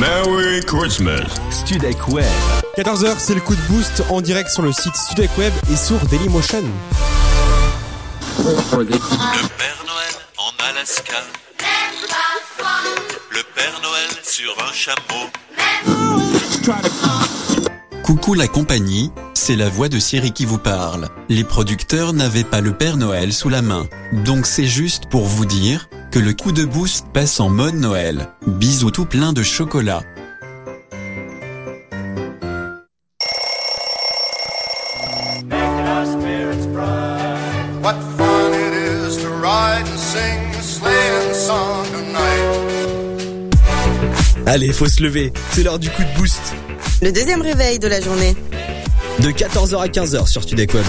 Merry Christmas. Studek Web. 14h, c'est le coup de boost en direct sur le site Studek Web et sur Dailymotion. Le Père Noël en Alaska. Le Père Noël sur un chameau. Coucou la compagnie, c'est la voix de Siri qui vous parle. Les producteurs n'avaient pas le Père Noël sous la main. Donc c'est juste pour vous dire que le coup de boost passe en mode Noël. Bisous tout plein de chocolat. Allez, faut se lever. C'est l'heure du coup de boost. Le deuxième réveil de la journée. De 14h à 15h sur Web.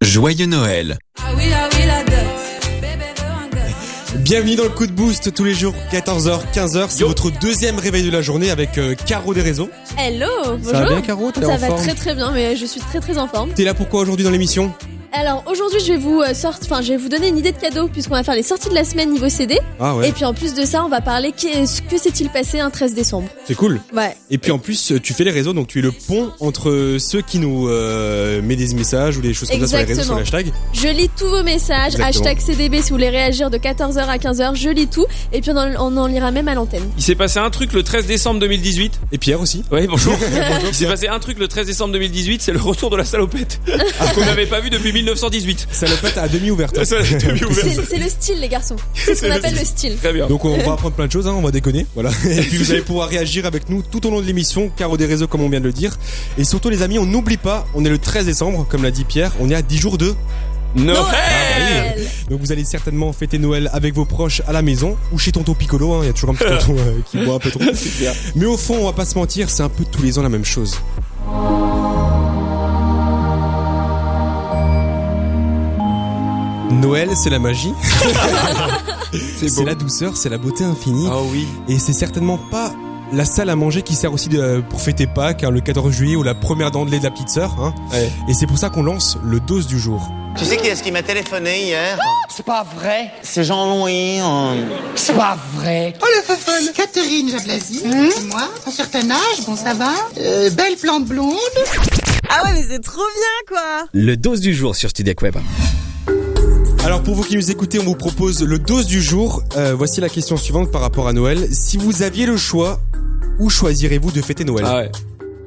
Joyeux Noël. Bienvenue dans le coup de boost tous les jours 14h, 15h. C'est votre deuxième réveil de la journée avec euh, Caro des réseaux. Hello, bonjour. Ça va bien Caro? Ça en va forme? très très bien, mais je suis très très en forme. T'es là pourquoi aujourd'hui dans l'émission? Alors aujourd'hui, je vais vous euh, sortir, enfin, je vais vous donner une idée de cadeau puisqu'on va faire les sorties de la semaine niveau CD. Ah ouais. Et puis en plus de ça, on va parler qu'est-ce que s'est-il passé un 13 décembre. C'est cool. Ouais. Et puis en plus, tu fais les réseaux, donc tu es le pont entre ceux qui nous euh, met des messages ou des choses comme ça sur les réseaux, sur Exactement. le hashtag. Je lis tous vos messages, Exactement. hashtag CDB si vous voulez réagir de 14h à 15h, je lis tout. Et puis on en, on en lira même à l'antenne. Il s'est passé un truc le 13 décembre 2018. Et Pierre aussi. Oui, bonjour. Il s'est passé un truc le 13 décembre 2018, c'est le retour de la salopette. qu'on n'avait pas vu depuis 1918. Salopette à demi ouverte. C'est le style les garçons. C'est ce qu'on appelle le style. Très bien. Donc on va apprendre plein de choses, hein, on va déconner, voilà. Et puis vous allez pouvoir réagir avec nous tout au long de l'émission, Caro des réseaux comme on vient de le dire. Et surtout les amis, on n'oublie pas, on est le 13 décembre, comme l'a dit Pierre, on est à 10 jours de... Noël. Noël. Donc vous allez certainement fêter Noël avec vos proches à la maison ou chez tonton Piccolo, hein, il y a toujours un petit tonton euh, qui boit un peu trop. Mais au fond, on va pas se mentir, c'est un peu tous les ans la même chose. Noël, c'est la magie. c'est la douceur, c'est la beauté infinie. Oh oui. Et c'est certainement pas la salle à manger qui sert aussi de- pour fêter Pâques, hein, le 14 juillet ou la première dentelée de la petite sœur. Hein. Ouais. Et c'est pour ça qu'on lance le dose du jour. Tu sais qui est-ce qui m'a téléphoné hier? C'est pas vrai. C'est Jean-Louis. hein. C'est pas vrai. Oh le feu Catherine Jablasi, c'est moi, un certain âge, bon ça va, euh, belle plante blonde. Ah ouais, mais c'est trop bien quoi. Le dose du jour sur Studek Web. Alors pour vous qui nous écoutez, on vous propose le dose du jour. Euh, voici la question suivante par rapport à Noël. Si vous aviez le choix, où choisirez-vous de fêter Noël Ah ouais.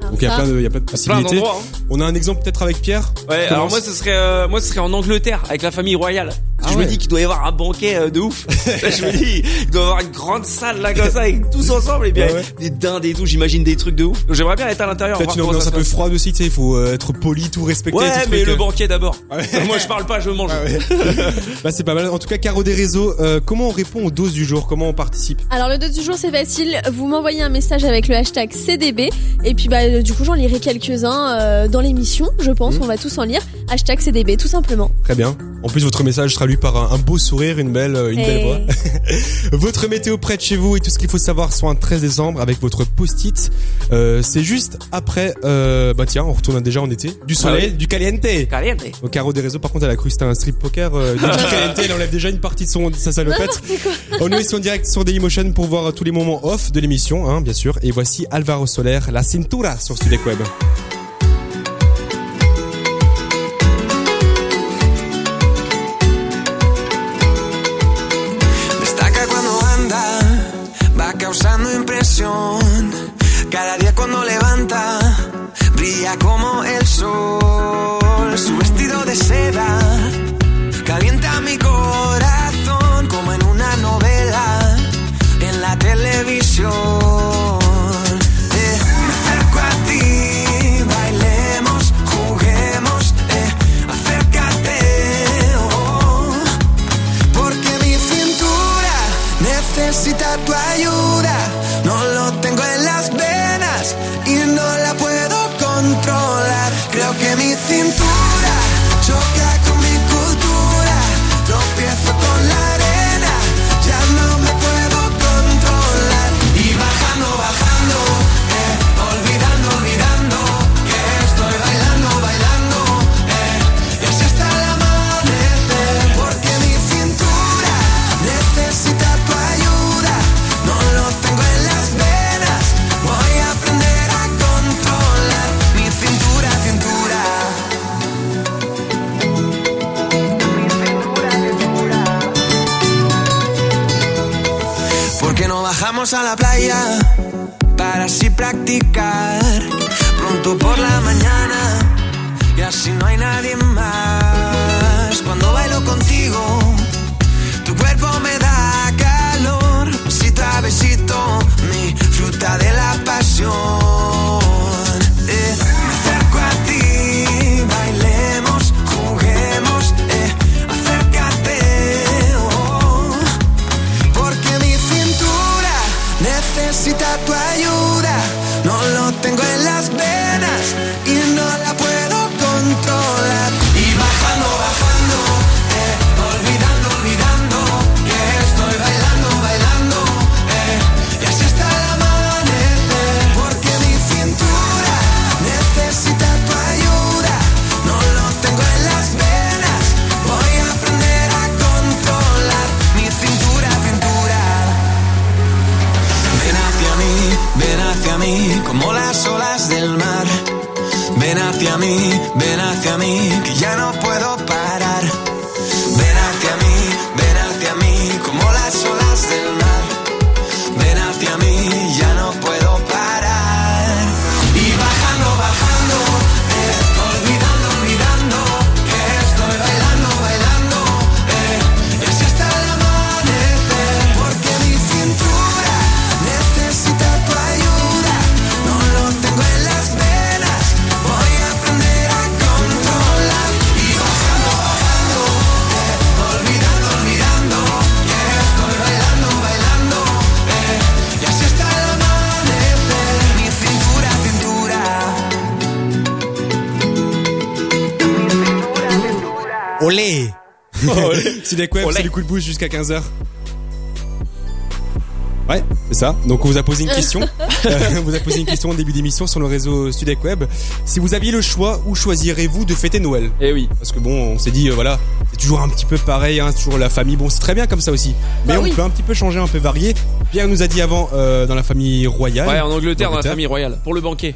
Donc il y a Ça. plein de, il y a plein de Plein possibilités. hein. On a un exemple peut-être avec Pierre. Ouais, alors moi ce serait euh, moi ce serait en Angleterre avec la famille royale. Parce que Ah je ouais. me dis qu'il doit y avoir un banquet euh, de ouf. Je me dis il doit y avoir une grande salle là comme ça avec tous ensemble et bien Ouais, ouais. des dindes et tout, j'imagine des trucs de ouf. Donc, J'aimerais bien être à l'intérieur. Peut-être une ambiance un peu froide aussi, tu sais, il faut euh, être poli, tout respecter. Ouais, tout mais truc, le euh. banquet d'abord. Ouais. Moi je parle pas, je mange. Ah ouais. bah c'est pas mal. En tout cas, Caro des réseaux, euh, comment on répond aux doses du jour? Comment on participe? Alors le 2 du jour c'est facile, vous m'envoyez un message avec le hashtag CDB et puis bah du coup j'en lirai quelques-uns euh, dans l'émission, je pense, Mmh. on va tous en lire. Hashtag CDB tout simplement. Très bien. En plus, votre message sera lu par un, un beau sourire, une belle, euh, une belle Et- voix. votre météo près de chez vous et tout ce qu'il faut savoir sur un 13 décembre avec votre post-it. Euh, c'est juste après. Euh, bah tiens, on retourne déjà en été. Du soleil, Ah oui. du caliente. Caliente. Au carreau des réseaux, par contre, elle a cru que c'était un strip poker. Euh, du caliente, elle enlève déjà une partie de, son, de sa salopette. On est en direct sur Dailymotion pour voir tous les moments off de l'émission, hein, bien sûr. Et voici Alvaro Soler, la cintura sur Studek Web. condición playa Web, c'est du coup de bouche jusqu'à 15h. Ouais, c'est ça. Donc on vous a posé une question. On vous a posé une question au début d'émission sur le réseau Sudek Web. Si vous aviez le choix, où choisirez-vous de fêter Noël? Eh oui. Parce que bon, on s'est dit, euh, voilà, c'est toujours un petit peu pareil, hein, toujours la famille. Bon, c'est très bien comme ça aussi. Mais Bah on oui. peut un petit peu changer, un peu varier. Pierre nous a dit avant, euh, dans la famille royale. Ouais, en Angleterre, dans la famille royale, pour le banquet.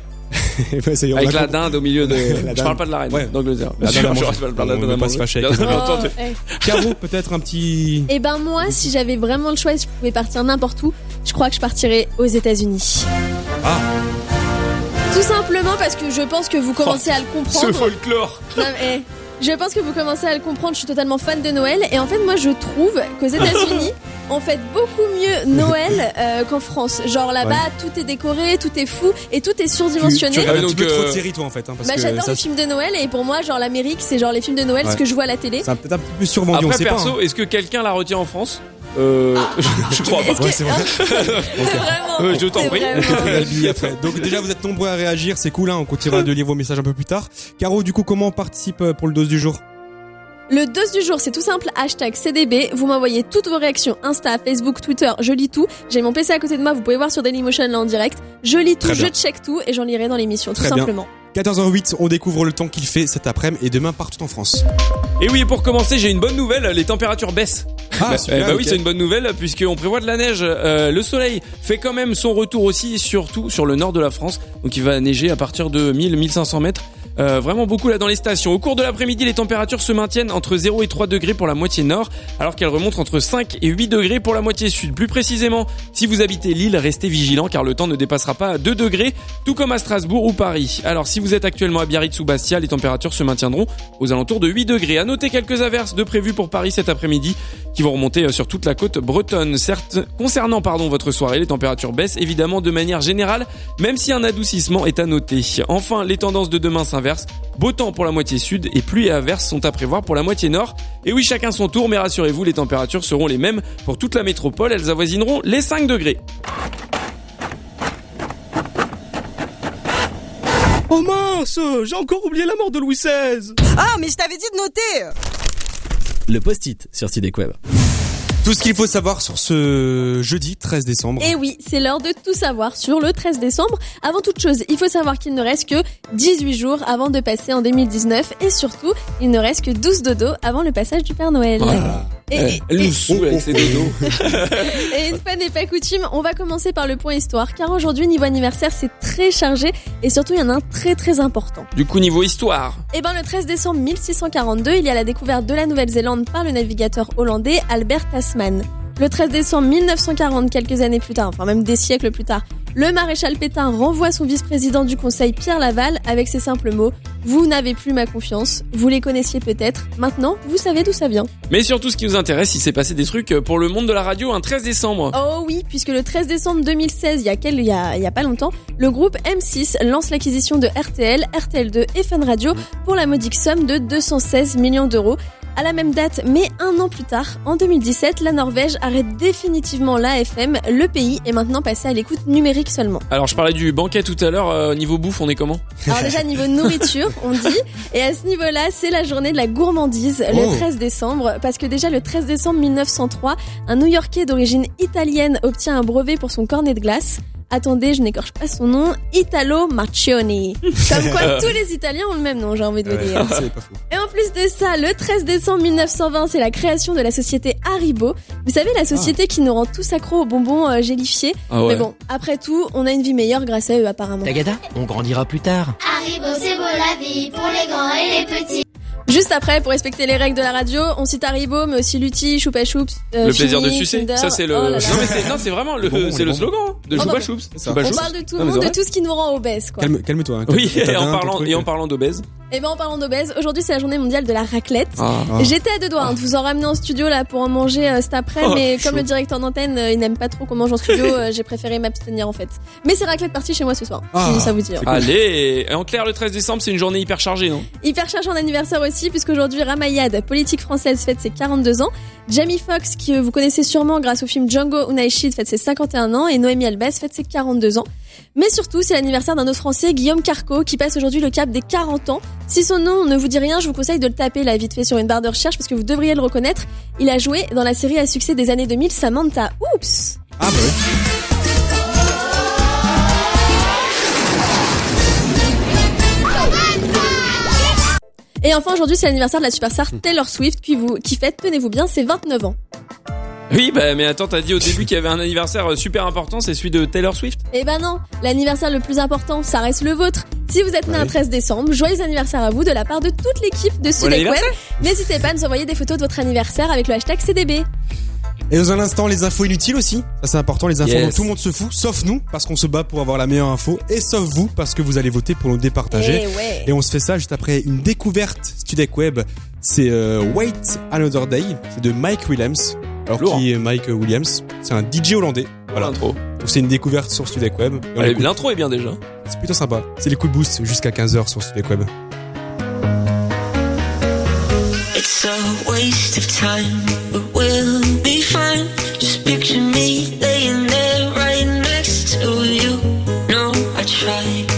Ça y est, on Avec la dinde au milieu de. La je dinde. parle pas de la reine Ouais. d'Angleterre. La Je- dinde à je- manger. je parle pas de la On dinde à manger. eh. Caro, peut-être un petit. Et ben moi, si j'avais vraiment le choix, et si je pouvais partir n'importe où, je crois que je partirais aux États-Unis. Ah. Tout simplement parce que je pense que vous commencez à le Ce comprendre. folklore. Non, mais, eh, je pense que vous commencez à le comprendre. Je suis totalement fan de Noël et en fait, moi, je trouve qu'aux États-Unis, on fête beaucoup mieux Noël euh, qu'en France. Genre là-bas, Ouais. tout est décoré, tout est fou et tout est Tu, surdimensionné. tu regardes Ah, un donc, petit peu trop de euh, séries, toi, en fait. Hein, parce Bah, j'adore ça, les films de Noël et pour moi, genre l'Amérique, c'est genre les films de Noël, Ouais. ce que je vois à la télé. C'est un- peut-être un petit peu survendu, on Après, sait pas. perso, hein. est-ce que quelqu'un la retient en France? Euh, Je crois pas. Est-ce que- Ouais, c'est vrai. Vraiment. Euh, je t'en prie. vraiment- après. Donc déjà vous êtes nombreux à réagir, c'est cool, hein, on continuera de lire vos messages un peu plus tard. Caro, du coup, comment on participe euh, pour le dose du jour? Le dose du jour, c'est tout simple, hashtag CDB. Vous m'envoyez toutes vos réactions, Insta, Facebook, Twitter, je lis tout. J'ai mon PC à côté de moi, vous pouvez voir sur Dailymotion là en direct. Je lis tout, je check tout et j'en lirai dans l'émission, tout Très bien. simplement. 14h08, on découvre le temps qu'il fait cet après-midi et demain partout en France. Et oui, et pour commencer, j'ai une bonne nouvelle, les températures baissent. Ah, bah, super, eh bah oui, c'est une bonne nouvelle puisqu'on prévoit de la neige. Euh, le soleil fait quand même son retour aussi, surtout sur le nord de la France. Donc il va neiger à partir de 1000-1500 mètres. Euh, vraiment beaucoup là dans les stations. Au cours de l'après-midi, les températures se maintiennent entre 0 et 3 degrés pour la moitié nord, alors qu'elles remontent entre 5 et 8 degrés pour la moitié sud. Plus précisément, si vous habitez l'île, restez vigilant car le temps ne dépassera pas 2 degrés, tout comme à Strasbourg ou Paris. Alors si vous êtes actuellement à Biarritz ou Bastia, les températures se maintiendront aux alentours de 8 degrés. À noter quelques averses de prévues pour Paris cet après-midi qui vont remonter euh, sur toute la côte bretonne. Certes, concernant pardon votre soirée, les températures baissent évidemment de manière générale, même si un adoucissement est à noter. Enfin, les tendances de demain Beau temps pour la moitié sud et pluie et averses sont à prévoir pour la moitié nord. Et oui, chacun son tour, mais rassurez-vous, les températures seront les mêmes pour toute la métropole. Elles avoisineront les 5 degrés. Oh mince J'ai encore oublié la mort de Louis XVI Ah, mais je t'avais dit de noter Le post-it sur Sidek Web. Tout ce qu'il faut savoir sur ce jeudi 13 décembre. Et oui, c'est l'heure de tout savoir sur le 13 décembre. Avant toute chose, il faut savoir qu'il ne reste que 18 jours avant de passer en 2019 et surtout, il ne reste que 12 dodos avant le passage du Père Noël. Voilà. Et, et- Elle nous saoule avec ses dodos. et une fois n'est pas coutume, on va commencer par le point histoire car aujourd'hui niveau anniversaire c'est très chargé et surtout il y en a un très très important. Du coup, niveau histoire. Eh ben le 13 décembre 1642, il y a la découverte de la Nouvelle-Zélande par le navigateur hollandais Albert Tasman. Le 13 décembre 1940, quelques années plus tard, enfin même des siècles plus tard, le maréchal Pétain renvoie son vice-président du Conseil Pierre Laval avec ces simples mots Vous n'avez plus ma confiance. Vous les connaissiez peut-être. Maintenant, vous savez d'où ça vient. Mais surtout, ce qui nous intéresse, il s'est passé des trucs pour le monde de la radio un 13 décembre. Oh oui, puisque le 13 décembre 2016, il y a, quel, il y a, il y a pas longtemps, le groupe M6 lance l'acquisition de RTL, RTL2 et Fun Radio pour la modique somme de 216 millions d'euros. À la même date, mais un an plus tard, en 2017, la Norvège arrête définitivement l'AFM. Le pays est maintenant passé à l'écoute numérique seulement. Alors, je parlais du banquet tout à l'heure. euh, niveau bouffe, on est comment? Alors déjà niveau nourriture, on dit, et à ce niveau-là, c'est la journée de la gourmandise, Oh. le 13 décembre, parce que déjà le 13 décembre 1903, un New-Yorkais d'origine italienne obtient un brevet pour son cornet de glace. Attendez, je n'écorche pas son nom, Italo Marcioni. Comme quoi tous les Italiens ont le même nom, j'ai envie de vous dire. Et en plus de ça, le 13 décembre 1920, c'est la création de la société Haribo. Vous savez, la société qui nous rend tous accros aux bonbons euh, gélifiés. Ah ouais. Mais bon, après tout, on a une vie meilleure grâce à eux apparemment. Tagada, on grandira plus tard. Haribo, c'est beau la vie pour les grands et les petits. Juste après, pour respecter les règles de la radio, on cite Haribo, mais aussi Lutti, Choupa Choups. euh, Le plaisir de sucer. Ça, c'est le. Oh là là. non, mais c'est, non, c'est vraiment le, Bon, c'est le slogan hein, de Choupa Choups. ça. Choupa On Choups. parle de tout le monde, de tout ce qui nous rend obèses, quoi. Calme, calme-toi. Hein, Oui, et en parlant, truc, et en parlant d'obèse. Et ben en parlant d'obèses, aujourd'hui c'est la journée mondiale de la raclette. Ah. J'étais à deux doigts hein, de vous en ramener en studio là pour en manger euh, cet après, Oh, mais chaud. comme le directeur d'antenne, euh, il n'aime pas trop qu'on mange en studio, j'ai préféré m'abstenir en fait. Mais c'est raclette partie chez moi ce soir, Ah, si ça vous dit. Allez, en clair, le 13 décembre, c'est une journée hyper chargée, non? Hyper chargé en anniversaire aussi, puisqu'aujourd'hui Ramayad, politique française, fête ses 42 ans. Jamie Foxx, que vous connaissez sûrement grâce au film Django Unchained, fête ses 51 ans. Et Noémie Albès fête ses 42 ans. Mais surtout, c'est l'anniversaire d'un autre Français, Guillaume Carco, qui passe aujourd'hui le cap des 40 ans. Si son nom ne vous dit rien, je vous conseille de le taper là vite fait sur une barre de recherche, parce que vous devriez le reconnaître. Il a joué dans la série à succès des années 2000, Samantha. Oups Ah bah. Et enfin, aujourd'hui, c'est l'anniversaire de la superstar Taylor Swift, qui, vous, qui fête, tenez-vous bien, ses 29 ans. Oui, bah, mais attends, t'as dit au début qu'il y avait un anniversaire euh, super important, c'est celui de Taylor Swift? Eh ben non, l'anniversaire le plus important, ça reste le vôtre. Si vous êtes né un Oui. 13 décembre, joyeux anniversaire à vous de la part de toute l'équipe de Sudek Web. N'hésitez pas à nous envoyer des photos de votre anniversaire avec le hashtag CDB. Et dans un instant, les infos inutiles aussi. Ça, c'est important, les infos Yes. dont tout le monde se fout, sauf nous, parce qu'on se bat pour avoir la meilleure info, et sauf vous, parce que vous allez voter pour nous départager. Eh ouais. Et on se fait ça juste après une découverte Studek Web. C'est euh, Wait Another Day. C'est de Mike Williams. Alors Lourd. qui est Mike Williams C'est un DJ hollandais. Voilà. L'intro. Donc c'est une découverte sur Studek Web. L'intro est bien déjà. C'est plutôt sympa. C'est les coups de boost jusqu'à 15h sur Studek Web. It's a waste of time, but we'll be fine. Just picture me laying there right next to you. No, I try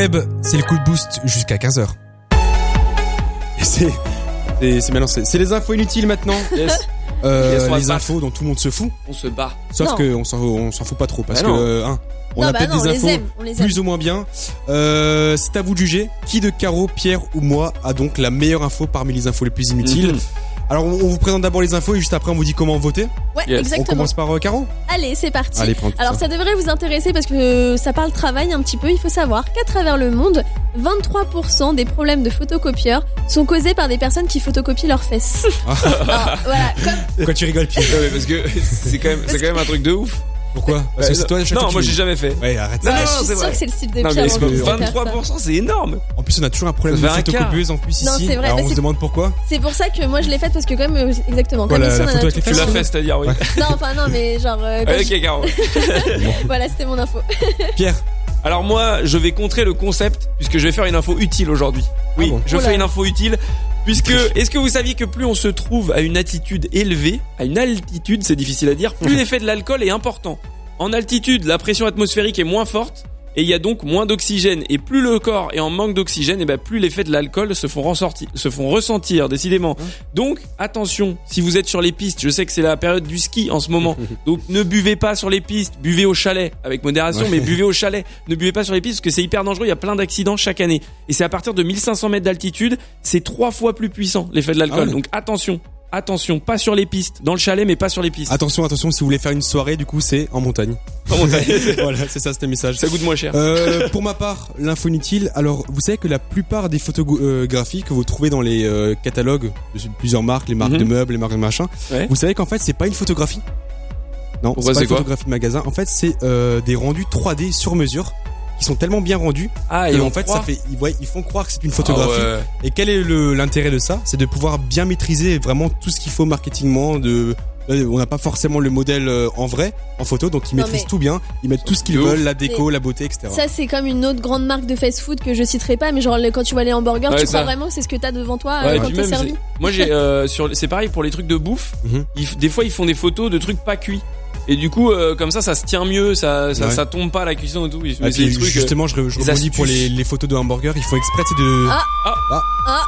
Web, c'est le coup de boost jusqu'à 15h. Et c'est, maintenant, c'est, les infos inutiles maintenant. Yes. Euh, Yes, les infos dont tout le monde se fout. On se bat. Sauf Non. que on s'en, fout pas trop parce Bah que, hein, on Non, a bah peut-être des on les infos aime, on les aime. plus ou moins bien. Euh, c'est à vous de juger. Qui de Caro, Pierre ou moi a donc la meilleure info parmi les infos les plus inutiles Mhm. Alors on, vous présente d'abord les infos et juste après on vous dit comment voter. Ouais, Yes. On exactement. commence par euh, Caro. Allez, c'est parti. Allez, prends Alors ça. ça devrait vous intéresser parce que ça parle travail un petit peu. Il faut savoir qu'à travers le monde, 23% des problèmes de photocopieurs sont causés par des personnes qui photocopient leurs fesses. Alors, voilà, comme Pourquoi tu rigoles Pierre? Ouais, parce que c'est quand même, c'est quand même un truc de ouf. Pourquoi Parce que c'est toi chaque non, moi j'ai jamais fait. Ouais, arrête Non, ça. non, je c'est suis vrai. que c'est le style de Non, Pierre. mais on va faire ça. 23%, c'est énorme. En plus on a toujours un problème de photocopieuse en plus Non, ici. c'est vrai, bah, on se demande pourquoi. C'est pour ça que moi je l'ai faite parce que quand même euh, exactement comme ici on a Tu l'as fait, c'est-à-dire, oui. Non, enfin non, mais genre euh, ok, Caro. voilà, c'était mon info. Pierre. Alors moi, je vais contrer le concept puisque je vais faire une info utile aujourd'hui. Oui, Ah bon je Oula. fais une info utile puisque est-ce que vous saviez que plus on se trouve à une attitude élevée, à une altitude, c'est difficile à dire, plus l'effet de l'alcool est important. En altitude, la pression atmosphérique est moins forte et il y a donc moins d'oxygène et plus le corps est en manque d'oxygène et ben plus l'effet de l'alcool se font ressortir, se font ressentir décidément. Donc attention, si vous êtes sur les pistes, je sais que c'est la période du ski en ce moment. Donc ne buvez pas sur les pistes, buvez au chalet avec modération, Ouais. mais buvez au chalet. Ne buvez pas sur les pistes parce que c'est hyper dangereux. Il y a plein d'accidents chaque année. Et c'est à partir de 1500 mètres d'altitude, c'est trois fois plus puissant l'effet de l'alcool. Ah ouais. Donc attention, attention, pas sur les pistes, dans le chalet, mais pas sur les pistes. Attention, attention, si vous voulez faire une soirée, du coup, c'est en montagne. En montagne. voilà, c'est ça, c'était le message. Ça coûte moins cher. Euh, pour ma part, l'info inutile. Alors, vous savez que la plupart des photographies que vous trouvez dans les euh, catalogues de plusieurs marques, les marques Mhm. de meubles, les marques de machin, Ouais. vous savez qu'en fait, c'est pas une photographie. Non, c'est pas une photographie de magasin. En fait, c'est euh, des rendus 3D sur mesure qui sont tellement bien rendus Ah, que et en fait, croit ça fait, ils, ils font croire que c'est une photographie. Ah ouais. Et quel est l'intérêt de ça? C'est de pouvoir bien maîtriser vraiment tout ce qu'il faut marketingement. De, euh, on n'a pas forcément le modèle euh, en vrai, en photo, donc ils Non, maîtrisent tout bien. Ils mettent tout ce qu'ils veulent, la déco, Mais- la beauté, etc. Ça c'est comme une autre grande marque de fast-food que je citerai pas, mais genre quand tu vois les hamburgers, Ouais, tu ça. crois vraiment que c'est ce que t'as devant toi Ouais, euh, et quand t'es servi? c'est- moi j'ai euh, sur c'est pareil pour les trucs de bouffe. Mhm. ils des fois ils font des photos de trucs pas cuits. Et du coup, euh, comme ça, ça se tient mieux, ça, ça, Ouais. ça tombe pas à la cuisson et tout. Mais puis, des trucs. euh, justement, je, je des rebondis pour les, photos de hamburgers. Il faut exprès de. Ah. Ah.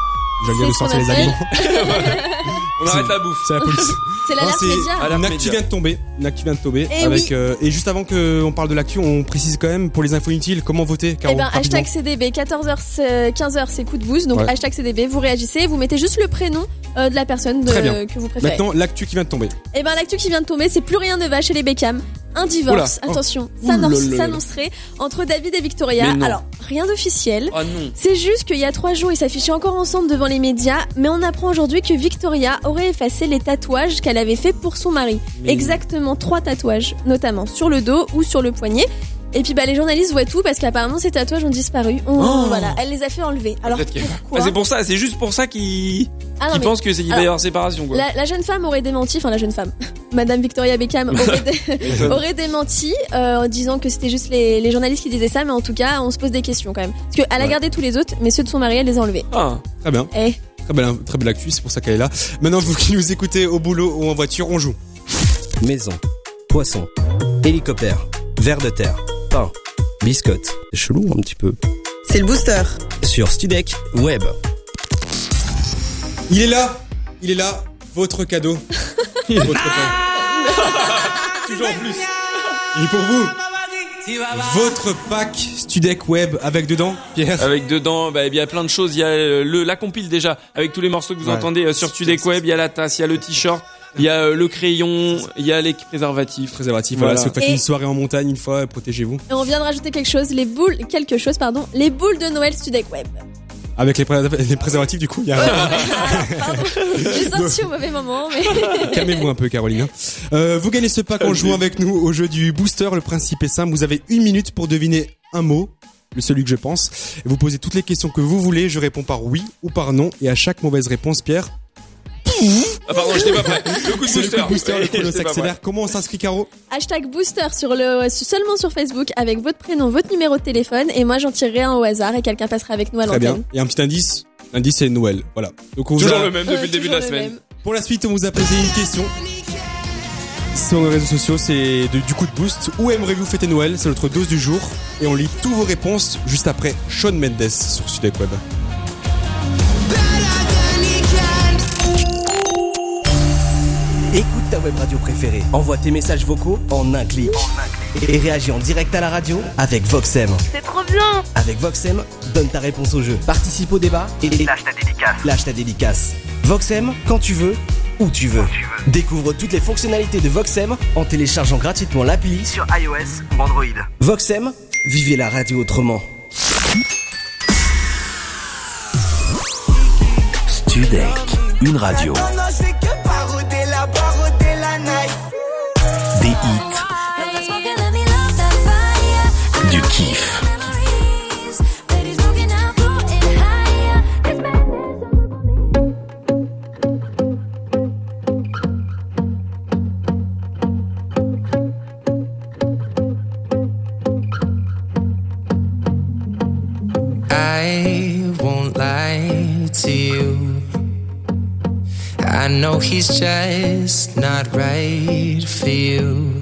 J'aime bien ce sortir qu'on les aliments. on arrête la bouffe. C'est la police. c'est l'alerte média. Une actu vient de tomber. Une actu vient de tomber. Eh avec, oui. euh, et juste avant que on parle de l'actu, on précise quand même pour les infos inutiles comment voter. Caro, Eh ben, hashtag CDB, 14h, 15h, c'est coup de boost. Donc, Ouais. hashtag CDB, vous réagissez, vous mettez juste le prénom euh, de la personne de- Très bien. que vous préférez. Maintenant, l'actu qui vient de tomber. Eh ben, l'actu qui vient de tomber, c'est plus rien ne va chez les Beckham. Un divorce, Oula. attention, Oh. s'annoncerait entre David et Victoria. Alors, rien d'officiel. Non. C'est juste qu'il y a trois jours, ils s'affichaient encore ensemble devant les médias, mais on apprend aujourd'hui que Victoria aurait effacé les tatouages qu'elle avait fait pour son mari. Mais- Exactement trois tatouages, notamment sur le dos ou sur le poignet. Et puis bah les journalistes voient tout parce qu'apparemment ces tatouages ont disparu. On- Oh. Voilà, elle les a fait enlever. Alors pourquoi Ah, c'est pour ça, c'est juste pour ça qu'ils Ah pensent que c'est qu'il va y avoir séparation quoi. la, la jeune femme aurait démenti, enfin la jeune femme, Madame Victoria Beckham aurait, dé- aurait démenti euh, en disant que c'était juste les, les journalistes qui disaient ça, mais en tout cas on se pose des questions quand même. Parce qu'elle a gardé tous les autres, mais ceux de son mari elle les a enlevés. Ah. Très bien. Eh, Très belle, très belle actu, c'est pour ça qu'elle est là. Maintenant, vous qui nous écoutez au boulot ou en voiture, on joue. Maison, poisson, hélicoptère, ver de terre, pain, biscotte. C'est chelou un petit peu. C'est le booster. Sur Studek Web. Il est là Il est là Votre cadeau. Votre pain. Toujours en plus. Et pour vous Votre pack Studek Web avec dedans, Pierre Avec dedans, bah, il y a plein de choses. Il y a euh, le la compile déjà avec tous les morceaux que vous Ouais. entendez euh, sur Studek Web. Il y a la tasse, il y a le t-shirt, il y a euh, le crayon, il y a les préservatifs. Préservatif, Voilà. voilà. Si vous faites Et- une soirée en montagne une fois, protégez-vous. et on vient de rajouter quelque chose, les boules, quelque chose pardon, les boules de Noël Studek Web. Avec les, pré- les préservatifs, du coup, il y a... Pardon, j'ai sorti au mauvais moment, mais Calmez-vous un peu, Caroline. Euh, vous gagnez ce pack en jouant avec nous au jeu du booster. Le principe est simple. Vous avez une minute pour deviner un mot, le celui que je pense. Et vous posez toutes les questions que vous voulez. Je réponds par oui ou par non. Et à chaque mauvaise réponse, Pierre, Ah pardon, je t'ai pas prêt. Le coup de C'est le coup booster. de booster, le chrono j'étais s'accélère. Comment on s'inscrit, Caro Hashtag booster sur le, seulement sur Facebook avec votre prénom, votre numéro de téléphone et moi j'en tirerai un au hasard et quelqu'un passera avec nous à Très bien. l'antenne. Et un petit indice. L'indice, c'est Noël. Voilà. Donc on vous Toujours a- le même depuis Ouais, le début de la semaine. même. Pour la suite, on vous a posé une question. Sur nos réseaux sociaux, c'est du coup de boost. Où aimeriez-vous fêter Noël? C'est notre dose du jour. Et on lit toutes vos réponses juste après Sean Mendes sur Sudek Web. Ta web radio préférée. Envoie tes messages vocaux en un clic. Et réagis en direct à la radio avec Voxem. C'est trop bien Avec Voxem, donne ta réponse au jeu. Participe au débat et lâche ta dédicace. Lâche ta dédicace. Voxem, quand tu veux, où tu veux. Découvre toutes les fonctionnalités de Voxem en téléchargeant gratuitement l'appli sur iOS ou Android. Voxem, vivez la radio autrement. Studek, une radio, kiff. he's just not right for you.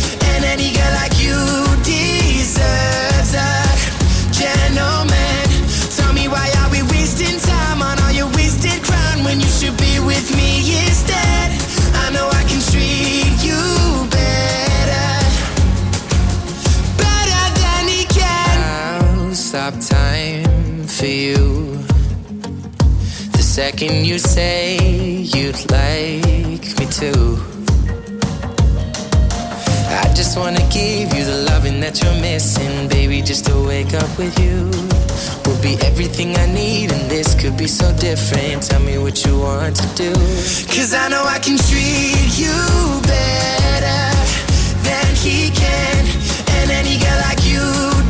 Second you say you'd like me to. I just wanna give you the loving that you're missing, baby. Just to wake up with you will be everything I need, and this could be so different. Tell me what you want to do. Cause I know I can treat you better than he can. And any girl like you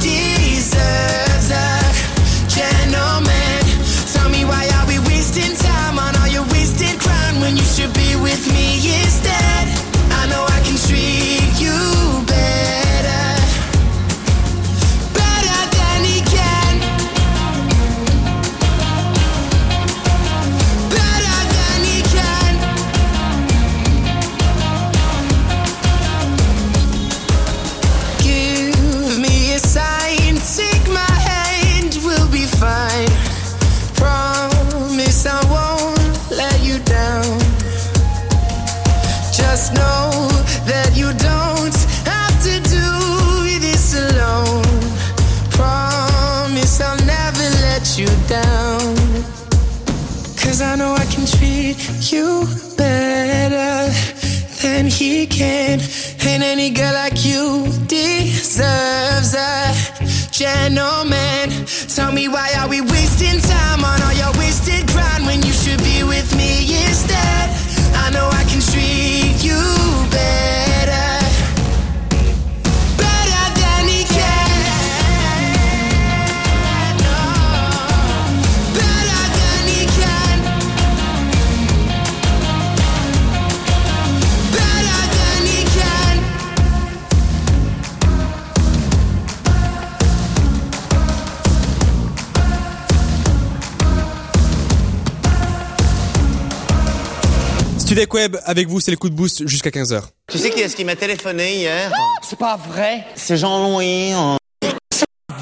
Studek Web, avec vous, c'est le coup de boost jusqu'à 15h. Tu sais qui est-ce qui m'a téléphoné hier? C'est pas vrai. C'est Jean-Louis. hein.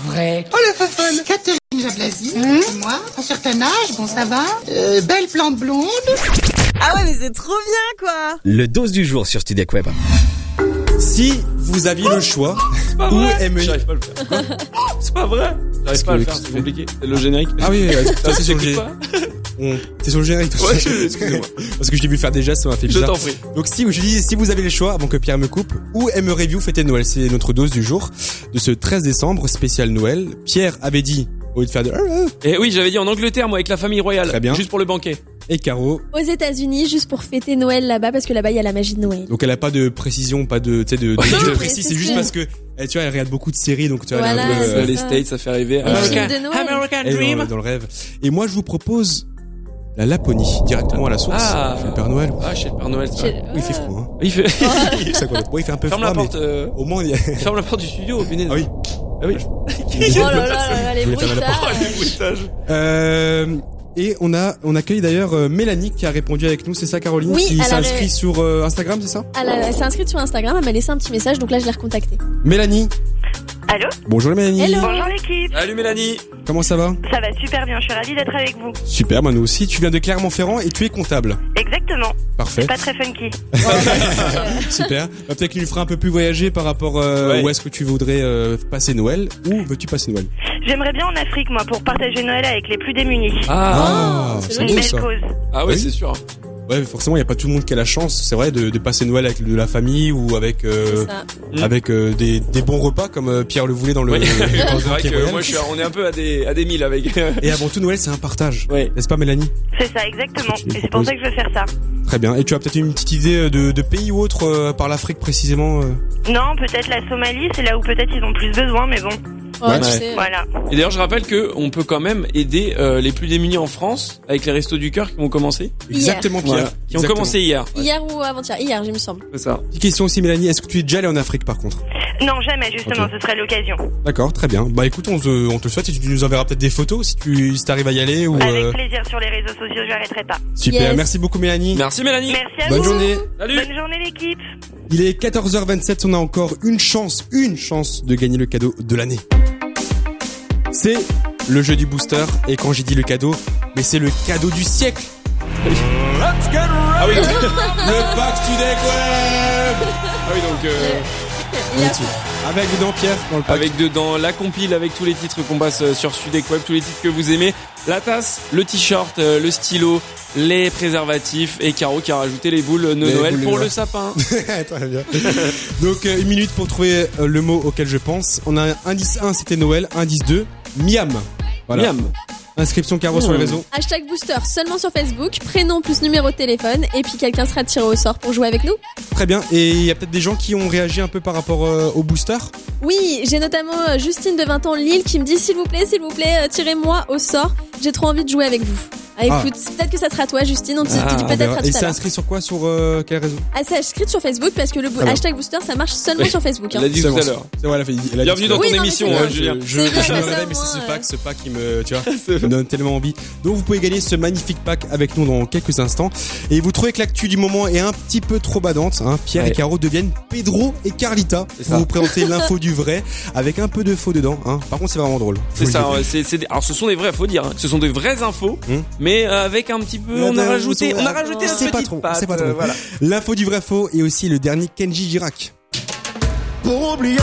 Vrai. Oh le fun Catherine Jablasi, c'est moi, un certain âge, bon ça va. Euh, belle plante blonde. Ah ouais, mais c'est trop bien, quoi. Le dose du jour sur Studek Web. Si vous aviez le choix, pas où aimeriez... J'arrive pas à le faire. C'est pas vrai. J'arrive pas à le faire, c'est compliqué. C'est le générique. Ah oui, sur le J'écoute pas. On- T'es sur le générique, toi. Ouais, je- excusez-moi. Parce que je t'ai vu faire déjà, ça m'a fait Je bizarre. t'en prie. Donc si je dis, si vous avez le choix, avant que Pierre me coupe, où aimeriez-vous fêter Noël? C'est notre dose du jour de ce 13 décembre spécial Noël. Pierre avait dit Au lieu de faire de... Et oui, j'avais dit en Angleterre, moi, avec la famille royale. Très bien. Juste pour le banquet. Et Caro. Aux États-Unis, juste pour fêter Noël là-bas, parce que là-bas il y a la magie de Noël. Donc elle a pas de précision, pas de, tu sais, de, de précis. c'est juste parce que, eh, tu vois, elle regarde beaucoup de séries, donc tu vois, elle est Voilà, un peu, euh, les ça. States, ça fait rêver. American. American Dream. dans, dans le rêve. Et moi, je vous propose la Laponie, directement à la source. Ah. Chez le Père Noël. Ah, chez le Père Noël. ça. Chez- Oui, il fait froid, hein. Il fait... Ça, quoi. Il fait un peu Ferme froid, la porte. mais euh, au moins, il y a... Ferme la porte du studio, punaise. Ah oui. Ah oui. Oh là là là là, les la bruitages. Euh, et on a, on accueille d'ailleurs euh, Mélanie qui a répondu avec nous, c'est ça Caroline Oui, Qui elle s'inscrit avait- sur euh, Instagram, c'est ça? Elle, a- elle s'est inscrite sur Instagram, elle m'a laissé un petit message, donc là je l'ai recontactée. Mélanie Allô? Bonjour Mélanie Hello. Bonjour l'équipe Salut Mélanie. Comment ça va? Ça va super bien, je suis ravie d'être avec vous. Super, moi nous aussi. Tu viens de Clermont-Ferrand et tu es comptable. Exactement. Parfait. Pas très funky. Super. Bah, Peut-être qu'il nous fera un peu plus voyager par rapport euh, Ouais. où est-ce que tu voudrais euh, passer Noël. Où veux-tu passer Noël? J'aimerais bien en Afrique, moi, pour partager Noël avec les plus démunis. Ah. c'est c'est Une beau belle ça. cause. Ah ouais, Oui. c'est sûr. Ouais, forcément, il y a pas tout le monde qui a la chance, c'est vrai, de, de passer Noël avec de la famille ou avec euh, ça. avec euh, des, des bons repas comme euh, Pierre le voulait dans le. Oui. dans vrai que moi, je suis, on est un peu à des, à des milles avec. Et avant tout, Noël, c'est un partage. Ouais. N'est-ce pas, Mélanie? C'est ça, exactement. Et c'est pour ça que je veux faire ça. Très bien. Et tu as peut-être une petite idée euh, de, de pays ou autre euh, par l'Afrique précisément euh? Non, peut-être la Somalie, c'est là où peut-être ils ont plus besoin, mais bon. Ouais, Ouais. tu sais. Voilà. Et d'ailleurs, je rappelle que on peut quand même aider euh, les plus démunis en France avec les restos du cœur qui vont commencer. Exactement, Pierre. Voilà. Qui ont Exactement. commencé hier. Hier ou avant-hier Hier, il me semble. C'est ça. Petite question aussi, Mélanie. Est-ce que tu es déjà allé en Afrique par contre? Non, jamais, justement, ce serait l'occasion. D'accord, très bien. Bah écoute, on te, on te le souhaite et tu nous enverras peut-être des photos si tu si t'arrives à y aller ou. Avec euh, plaisir sur les réseaux sociaux, j'arrêterai pas. Super. Yes. Merci beaucoup, Mélanie. Merci Mélanie. Merci à Bonne vous. journée. Salut. Bonne journée l'équipe. Il est 14h27, on a encore une chance, une chance de gagner le cadeau de l'année. C'est le jeu du booster, et quand j'ai dit le cadeau, mais c'est le cadeau du siècle. Ah oui, donc, Le pack Studek Web ah oui, donc euh, Avec dedans Pierre dans le pack. avec dedans la compile avec tous les titres qu'on passe euh, sur Studek Web, tous les titres que vous aimez, la tasse, le t-shirt, euh, le stylo, les préservatifs et Caro qui a rajouté les boules de Les Noël boules pour le sapin. Très bien. Donc euh, une minute pour trouver le mot auquel je pense. On a indice 1 c'était Noël, indice 2 Miam. Voilà. Miam. Inscription Caro sur les réseaux. Hashtag booster seulement sur Facebook, prénom plus numéro de téléphone, et puis quelqu'un sera tiré au sort pour jouer avec nous. Très bien. Et il y a peut-être des gens qui ont réagi un peu par rapport euh, au booster? Oui, j'ai notamment euh, Justine de 20 ans Lille qui me dit s'il vous plaît, s'il vous plaît, euh, tirez-moi au sort. J'ai trop envie de jouer avec vous. Ah, Ah. écoute, peut-être que ça sera toi, Justine. On te, te Ah, dit On peut-être à Et tout à c'est inscrit sur quoi Sur euh, quel réseau? Ah, c'est inscrit sur Facebook parce que le bo- hashtag booster ça marche seulement Oui. sur Facebook. hein. Il a dit tout à l'heure. C'est vrai, elle a Bienvenue dans. Oui, ton non, mais émission, hein. Julien. Je, mais c'est ce pack, euh. ce pack qui me, tu vois, me donne tellement envie. Donc vous pouvez gagner ce magnifique pack avec nous dans quelques instants. Et vous trouvez que l'actu du moment est un petit peu trop badante. Hein. Pierre Ouais. et Caro deviennent Pedro et Carlita. C'est Vous présentez l'info du vrai avec un peu de faux dedans. Hein. Par contre, c'est vraiment drôle. C'est ça, alors ce sont des vrais, faut dire, ce sont des vraies infos, Hum. Mais euh, avec un petit peu, on a rajouté, on a rajouté C'est une pas trop, c'est pas trop. euh, voilà. L'info du vrai faux et aussi le dernier Kenji Girac. Pour oublier.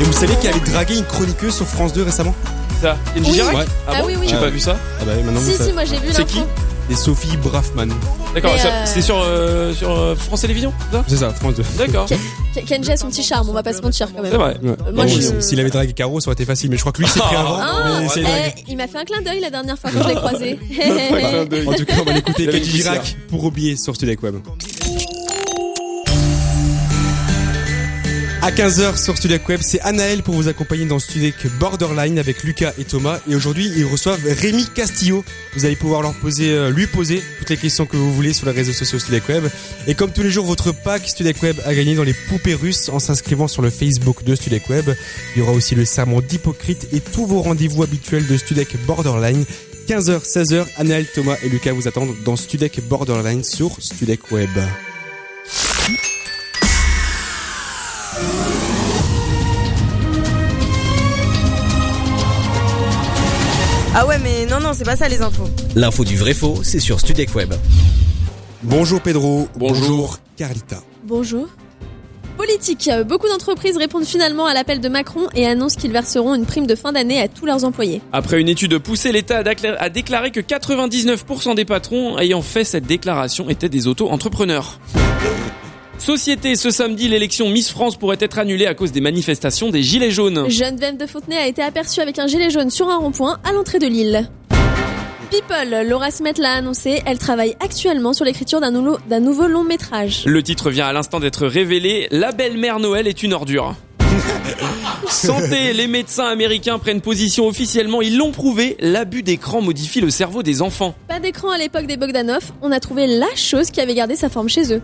Et vous savez qu'il avait dragué une chroniqueuse sur France 2 récemment Ça, Kenji Oui. Girac Ouais. Ah, Ah bon oui, oui. J'ai Ah pas vu ça. Ah bah maintenant Si, vous si, savez. moi j'ai vu C'est l'info. qui Et Sophie Braffman. D'accord, euh, c'est sur, euh, sur euh, France Télévisions, c'est ça? C'est ça, France 2. D'accord. Ke- Kenji a son petit charme, on va pas se mentir quand même. C'est vrai. Ouais. Moi, Bon, je- si- S'il avait dragué Caro, ça aurait été facile, mais je crois que lui s'est pris avant. Ah, mais eh, il m'a fait un clin d'œil la dernière fois quand je l'ai croisé. En tout cas, on va l'écouter Kenji Girac pour oublier sur Studek Web. À 15h sur Studek Web, c'est Anaël pour vous accompagner dans Studek Borderline avec Lucas et Thomas. Et aujourd'hui, ils reçoivent Rémi Castillo. Vous allez pouvoir leur poser, euh, lui poser toutes les questions que vous voulez sur les réseaux sociaux Studek Web. Et comme tous les jours, votre pack Studek Web a gagné dans les poupées russes en s'inscrivant sur le Facebook de Studek Web. Il y aura aussi le serment d'hypocrite et tous vos rendez-vous habituels de Studek Borderline. 15h, 16h, Anaël, Thomas et Lucas vous attendent dans Studek Borderline sur Studek Web. Ah ouais, mais non, non, c'est pas ça les infos. L'info du vrai faux, c'est sur Studek Web. Bonjour Pedro. Bonjour. Carlita. Bonjour. Politique. Beaucoup d'entreprises répondent finalement à l'appel de Macron et annoncent qu'ils verseront une prime de fin d'année à tous leurs employés. Après une étude poussée, l'État a déclaré que 99% des patrons ayant fait cette déclaration étaient des auto-entrepreneurs. Société, ce samedi, l'élection Miss France pourrait être annulée à cause des manifestations des Gilets jaunes. Geneviève de Fontenay a été aperçue avec un gilet jaune sur un rond-point à l'entrée de l'île. People, Laura Smet l'a annoncé, elle travaille actuellement sur l'écriture d'un nouveau, d'un nouveau long métrage. Le titre vient à l'instant d'être révélé. La belle-mère Noël est une ordure. Santé, les médecins américains prennent position officiellement, ils l'ont prouvé, l'abus d'écran modifie le cerveau des enfants. Pas d'écran à l'époque des Bogdanov, on a trouvé la chose qui avait gardé sa forme chez eux.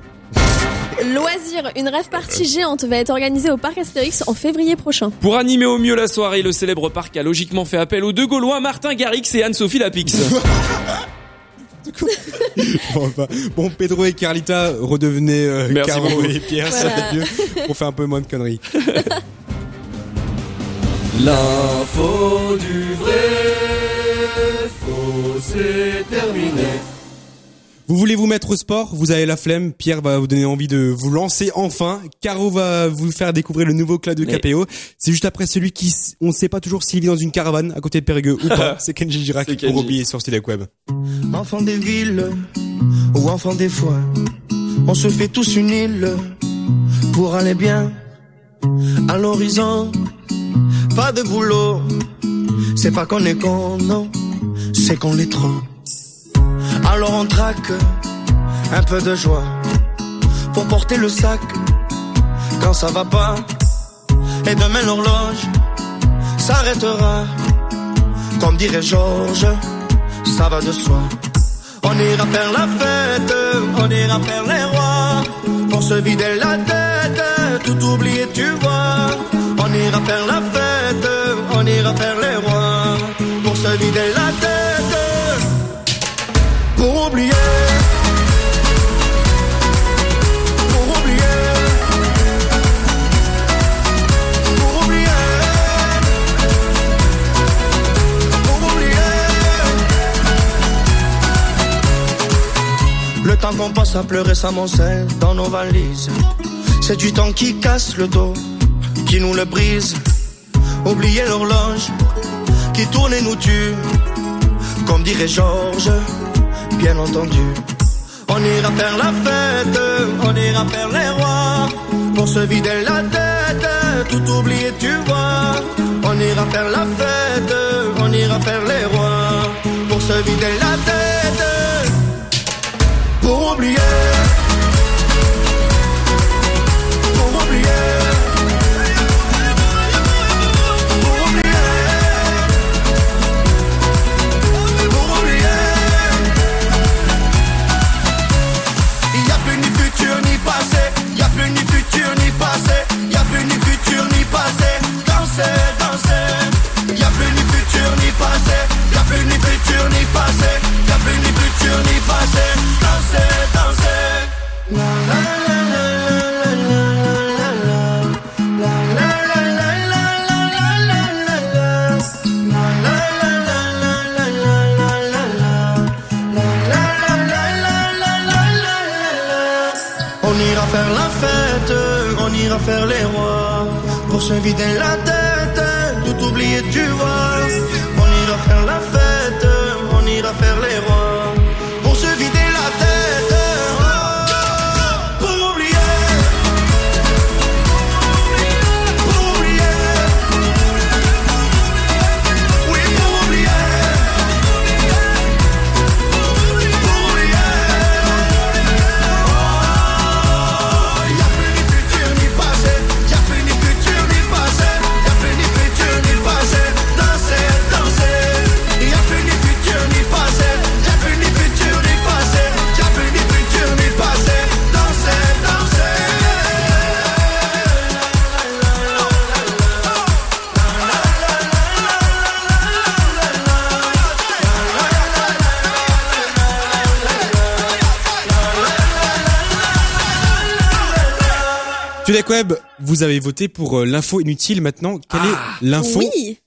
Loisir, une rêve partie géante va être organisée au parc Astérix en février prochain. Pour animer au mieux la soirée, le célèbre parc a logiquement fait appel aux deux Gaulois, Martin Garrix et Anne-Sophie Lapix. bon, bah, bon, Pedro et Carlita redevenaient euh, Caro beaucoup. et Pierre, ça va Voilà. être mieux. On fait un peu moins de conneries. L'info du vrai faux, c'est terminé. Vous voulez vous mettre au sport Vous avez la flemme Pierre va vous donner envie de vous lancer enfin. Caro va vous faire découvrir le nouveau club de Mais- KPO. C'est juste après celui qui, on ne sait pas toujours s'il vit dans une caravane à côté de Périgueux ou pas. C'est Kenji Girac C'est pour Kenji. oublier sur Style Web. Enfant des villes ou enfant des foins, on se fait tous une île pour aller bien à l'horizon. Pas de boulot, c'est pas qu'on est con, non, c'est qu'on l'est trop. Alors on traque un peu de joie pour porter le sac quand ça va pas. Et demain l'horloge s'arrêtera. Comme dirait Georges, ça va de soi. On ira faire la fête, on ira faire les rois. Pour se vider la tête, tout oublier, tu vois. On ira faire la fête, on ira faire les rois. Pour se vider la tête, pour oublier. Pour oublier. Pour oublier. Pour oublier. Le temps qu'on passe à pleurer s'amoncelle dans nos valises. C'est du temps qui casse le dos, qui nous le brise. Oublier l'horloge qui tourne et nous tue. Comme dirait Georges, bien entendu. On ira faire la fête, on ira faire les rois. Pour se vider la tête, tout oublier, tu vois. On ira faire la fête, on ira faire les rois. Pour se vider la tête pour oublier. danser, danser. Y'a plus ni futur ni passé, y'a plus ni futur ni passé, y'a plus ni futur ni passé. Danser, danser. La la la la. On ira faire les rois. Pour se vider la tête, tout oublier tu vois Web, vous avez voté pour euh, l'info inutile maintenant. Quelle est l'info Oui.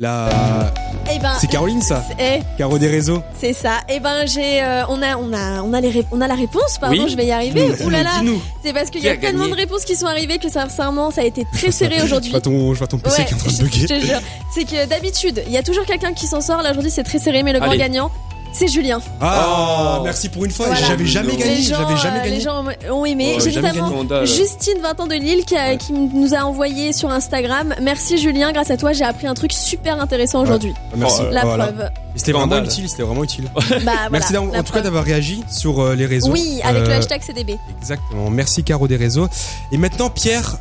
La... Eh ben, C'est Caroline ça Eh, Caro des réseaux c'est ça. Eh ben, j'ai, euh, on a, on a, on a les, ré- on a la réponse. Pardon, Oui. je vais y arriver. Ouh là là. dis-nous. C'est parce qu'il Qui y a a tellement gagné de réponses qui sont arrivées que sincèrement, ça a été très serré Je aujourd'hui. vois ton, je vois ton PC Ouais, qui est en train de je- je te bugger. jure. C'est que d'habitude, il y a toujours quelqu'un qui s'en sort. Là aujourd'hui, c'est très serré, mais le grand Allez. gagnant, C'est Julien. Ah, merci pour une fois. Voilà. J'avais jamais gagné. Les gens, J'avais jamais euh, gagné. Les gens ont aimé. Ouais, J'ai jamais notamment gagné. Justine, 20 ans de Lille, qui, a- qui nous a envoyé sur Instagram. Merci Julien, grâce à toi, j'ai appris un truc super intéressant aujourd'hui. Merci. La Voilà. preuve. C'était vraiment utile. C'était vraiment utile. Bah, Merci en, tout cas d'avoir réagi sur euh, les réseaux. Oui, avec le Euh, hashtag CDB. Exactement. Merci Caro des réseaux. Et maintenant Pierre,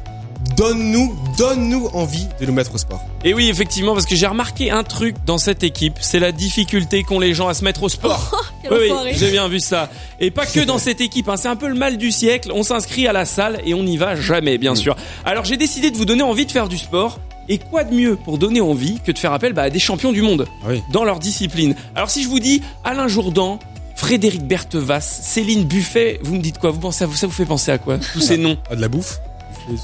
donne-nous, donne-nous envie de nous mettre au sport. Et oui, effectivement, parce que j'ai remarqué un truc dans cette équipe, c'est la difficulté qu'ont les gens à se mettre au sport. quel oui, oui, j'ai bien vu ça. Et pas que dans cette équipe, hein, c'est un peu le mal du siècle. On s'inscrit à la salle et on n'y va jamais, bien sûr. Alors j'ai décidé de vous donner envie de faire du sport. Et quoi de mieux pour donner envie que de faire appel bah, à des champions du monde dans leur discipline. Alors si je vous dis Alain Jourdan, Frédéric Berthevas, Céline Buffet, vous me dites quoi? Vous pensez à vous Ça vous fait penser à quoi Tous ces noms? Ah, de la bouffe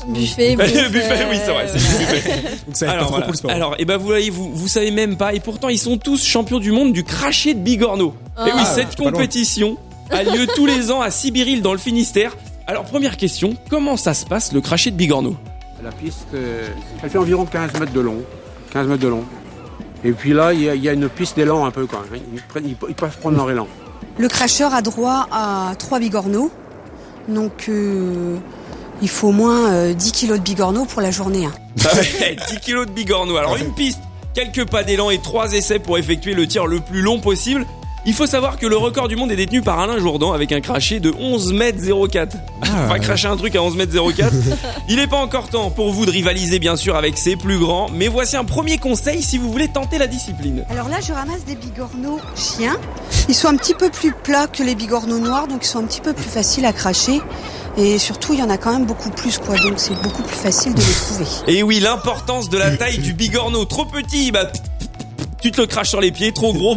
Buffet, le buffet, oui, c'est vrai, c'est le buffet. Donc ça pas Alors, trop voilà. pour le sport. Alors, et ben vous voyez, vous, vous savez même pas, et pourtant ils sont tous champions du monde du craché de bigorneau. Ah. Et oui, Ah, cette compétition a lieu tous les ans à Sibiril dans le Finistère. Alors première question, comment ça se passe le craché de bigorneau? La piste, euh, elle fait environ 15 mètres de long. 15 mètres de long. Et puis là, il y, a- il y a une piste d'élan un peu quand même. Ils, prennent- ils- ils peuvent prendre leur élan. Le cracheur a droit à 3 bigorneaux. Donc euh, il faut au moins euh, 10 kilos de bigorneaux pour la journée. hein. Ah ouais, 10 kilos de bigorneau. Alors une piste, quelques pas d'élan et trois essais pour effectuer le tir le plus long possible. Il faut savoir que le record du monde est détenu par Alain Jourdan avec un craché de 11 mètres 04. On va ouais. cracher un truc à 11 mètres 04. Il n'est pas encore temps pour vous de rivaliser bien sûr avec ses plus grands, mais voici un premier conseil si vous voulez tenter la discipline. Alors là, je ramasse des bigorneaux chiens. Ils sont un petit peu plus plats que les bigorneaux noirs, donc ils sont un petit peu plus faciles à cracher. Et surtout, il y en a quand même beaucoup plus, quoi. Donc c'est beaucoup plus facile de les trouver. Et oui, l'importance de la taille du bigorneau. Trop petit, bah, tu te le craches sur les pieds, trop gros,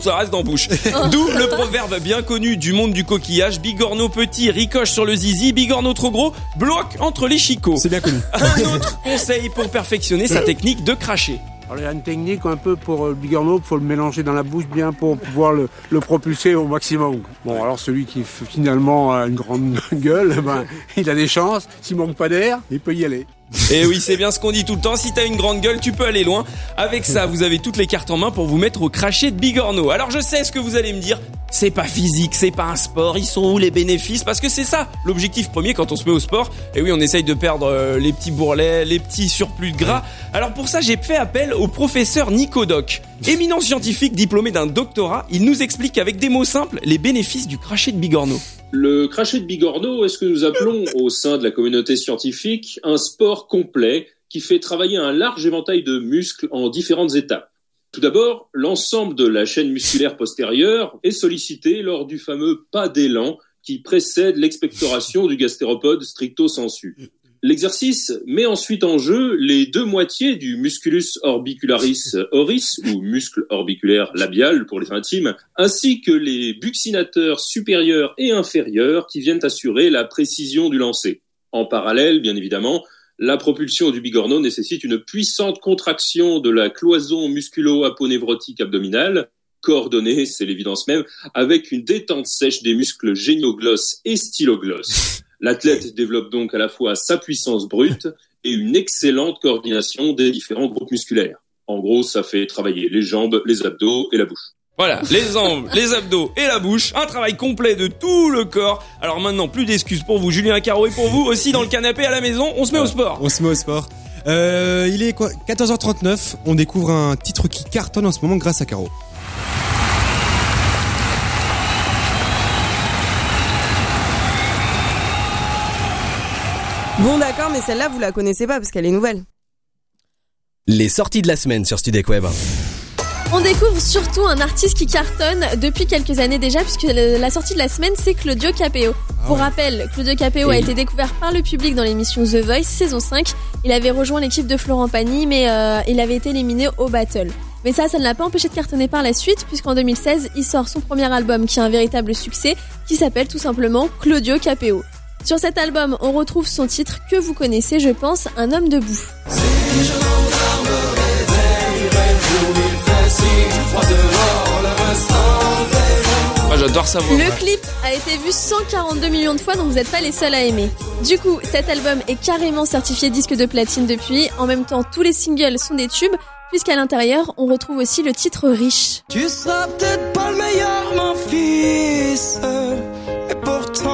ça reste en bouche. D'où le proverbe bien connu du monde du coquillage, bigorneau petit ricoche sur le zizi, bigorneau trop gros bloque entre les chicots. C'est bien connu. Un autre conseil pour perfectionner sa technique de cracher. Alors il y a une technique un peu pour euh, le bigorneau, il faut le mélanger dans la bouche bien pour pouvoir le, le propulser au maximum. Bon, alors celui qui finalement a une grande gueule, ben, il a des chances. S'il manque pas d'air, il peut y aller. Et oui, c'est bien ce qu'on dit tout le temps. Si t'as une grande gueule, tu peux aller loin. Avec ça, vous avez toutes les cartes en main pour vous mettre au crachet de bigorneau. Alors je sais ce que vous allez me dire. C'est pas physique, c'est pas un sport. Ils sont où les bénéfices? Parce que c'est ça l'objectif premier quand on se met au sport. Et oui, on essaye de perdre euh, les petits bourrelets, les petits surplus de gras. Alors pour ça, j'ai fait appel au professeur Nico Doc. Éminent scientifique diplômé d'un doctorat, il nous explique avec des mots simples les bénéfices du crachet de bigorneau. Le crachet de bigorneau est ce que nous appelons au sein de la communauté scientifique un sport complet qui fait travailler un large éventail de muscles en différentes étapes? Tout d'abord, l'ensemble de la chaîne musculaire postérieure est sollicité lors du fameux pas d'élan qui précède l'expectoration du gastéropode stricto sensu. L'exercice met ensuite en jeu les deux moitiés du musculus orbicularis oris, ou muscle orbiculaire labial pour les intimes, ainsi que les buccinateurs supérieurs et inférieurs qui viennent assurer la précision du lancer. En parallèle, bien évidemment, la propulsion du bigorneau nécessite une puissante contraction de la cloison musculo-aponevrotique abdominale, coordonnée, c'est l'évidence même, avec une détente sèche des muscles génioglosse et styloglosse. L'athlète développe donc à la fois sa puissance brute et une excellente coordination des différents groupes musculaires. En gros, ça fait travailler les jambes, les abdos et la bouche. Voilà, les jambes, les abdos et la bouche, un travail complet de tout le corps. Alors maintenant, plus d'excuses pour vous, Julien Caro, et pour vous aussi dans le canapé à la maison, on se met au sport. On se met au sport. Euh, il est quoi? 14h39. On découvre un titre qui cartonne en ce moment grâce à Caro. Bon d'accord, mais celle-là vous la connaissez pas parce qu'elle est nouvelle. Les sorties de la semaine sur Studek Web. On découvre surtout un artiste qui cartonne depuis quelques années déjà, puisque le- la sortie de la semaine, c'est Claudio Capeo. Pour rappel, Claudio Capeo a été découvert par le public dans l'émission The Voice saison 5. Il avait rejoint l'équipe de Florent Pagny, mais euh, il avait été éliminé au battle. Mais ça, ça ne l'a pas empêché de cartonner par la suite, puisqu'en 2016, il sort son premier album qui est un véritable succès, qui s'appelle tout simplement Claudio Capeo. Sur cet album, on retrouve son titre que vous connaissez, je pense, Un homme debout. Moi, j'adore sa voix. Le clip a été vu 142 millions de fois, donc vous n'êtes pas les seuls à aimer. Du coup, cet album est carrément certifié disque de platine depuis. En même temps, tous les singles sont des tubes, puisqu'à l'intérieur, on retrouve aussi le titre riche. Tu seras peut-être pas le meilleur, mon fils. Mais pourtant,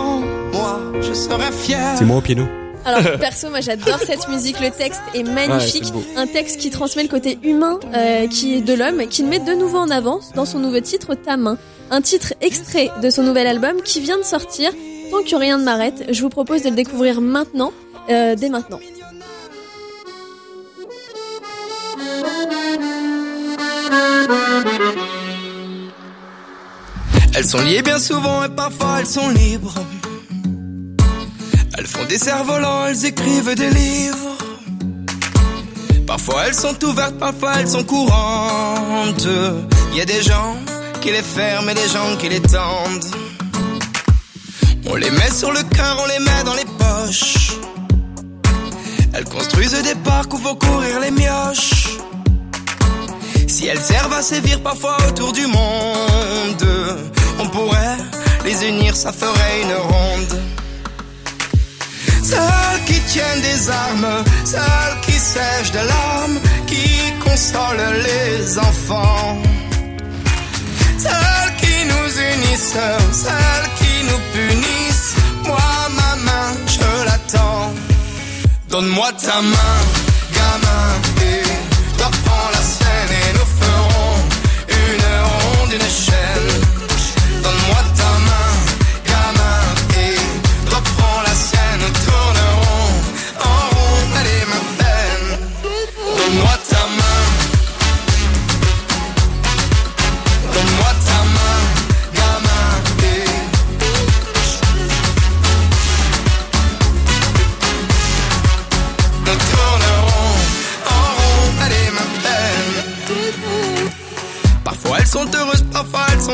je serais fier. C'est moi au piano. Alors perso, moi j'adore cette musique. Le texte est magnifique, Ouais, un texte qui transmet le côté humain euh, qui est de l'homme, qui le met de nouveau en avant dans son nouveau titre Ta main, un titre extrait de son nouvel album qui vient de sortir. Tant que rien ne m'arrête, je vous propose de le découvrir maintenant, euh, dès maintenant. Elles sont liées bien souvent et parfois elles sont libres. Elles font des cerfs-volants, elles écrivent des livres. Parfois elles sont ouvertes, parfois elles sont courantes. Il y a des gens qui les ferment et des gens qui les tendent. On les met sur le cœur, on les met dans les poches. Elles construisent des parcs où faut courir les mioches. Si elles servent à sévir parfois autour du monde, on pourrait les unir, ça ferait une ronde. Celles qui tiennent des armes, celles qui sèchent de larmes, qui consolent les enfants. Celles qui nous unissent, celles qui nous punissent. Moi, ma main, je l'attends. Donne-moi ta main, gamin, et toi prends la scène et nous ferons une ronde, une chaîne.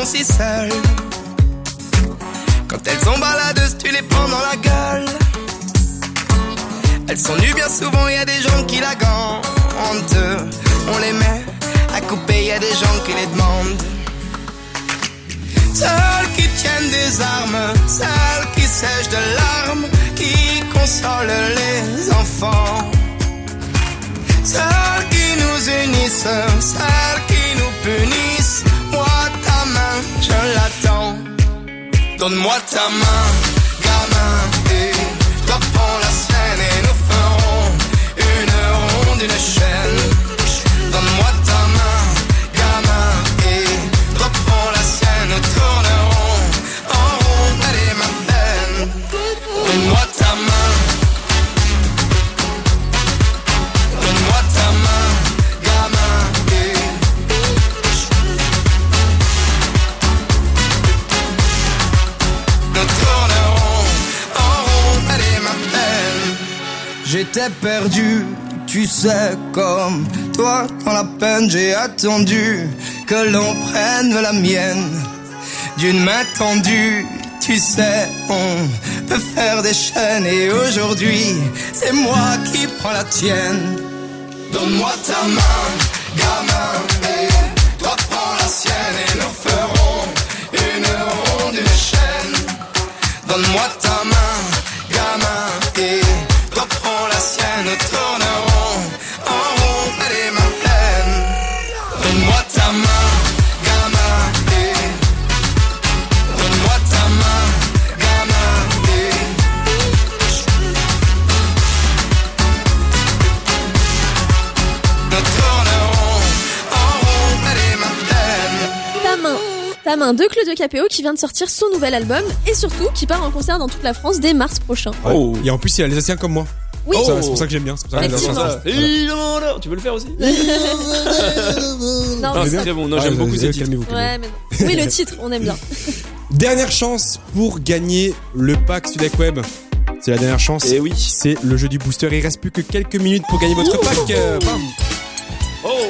Si seules. Quand elles sont baladeuses, tu les prends dans la gueule. Elles sont nues bien souvent, y a des gens qui la gantent. On les met à couper, y a des gens qui les demandent. Celles qui tiennent des armes, celles qui sèchent de larmes, qui consolent les enfants. Celles qui nous unissent, celles qui nous punissent. Ta je l'attends. Donne-moi ta main, gamin, et toi prends la scène et nous ferons une ronde, une chaîne. Donne-moi ta main, gamin, et toi prends la scène, nous tournerons en rond, allez ma peine. Donne-moi J'étais perdu, tu sais, comme toi dans la peine, j'ai attendu que l'on prenne la mienne d'une main tendue. Tu sais, on peut faire des chaînes et aujourd'hui, c'est moi qui prends la tienne. Donne-moi ta main, gamin, et toi prends la sienne et nous ferons une ronde, une chaîne. Donne-moi ta main, main de Claudio Capéo qui vient de sortir son nouvel album et surtout qui part en concert dans toute la France dès mars prochain. Ouais. Et en plus, il y a les comme moi. Oui. C'est pour ça- c'est pour ça que j'aime bien. Pour ça que ça. Tu veux le faire aussi Non, Non, mais c'est très bon. Non, Ah, j'aime vous- beaucoup vous- ce titre. calmez-vous, Ouais, mais non. Oui, le titre, on aime bien. Dernière chance pour gagner le pack Sudec Web. C'est la dernière chance. Et oui. C'est le jeu du booster. Il reste plus que quelques minutes pour gagner votre pack. Bam.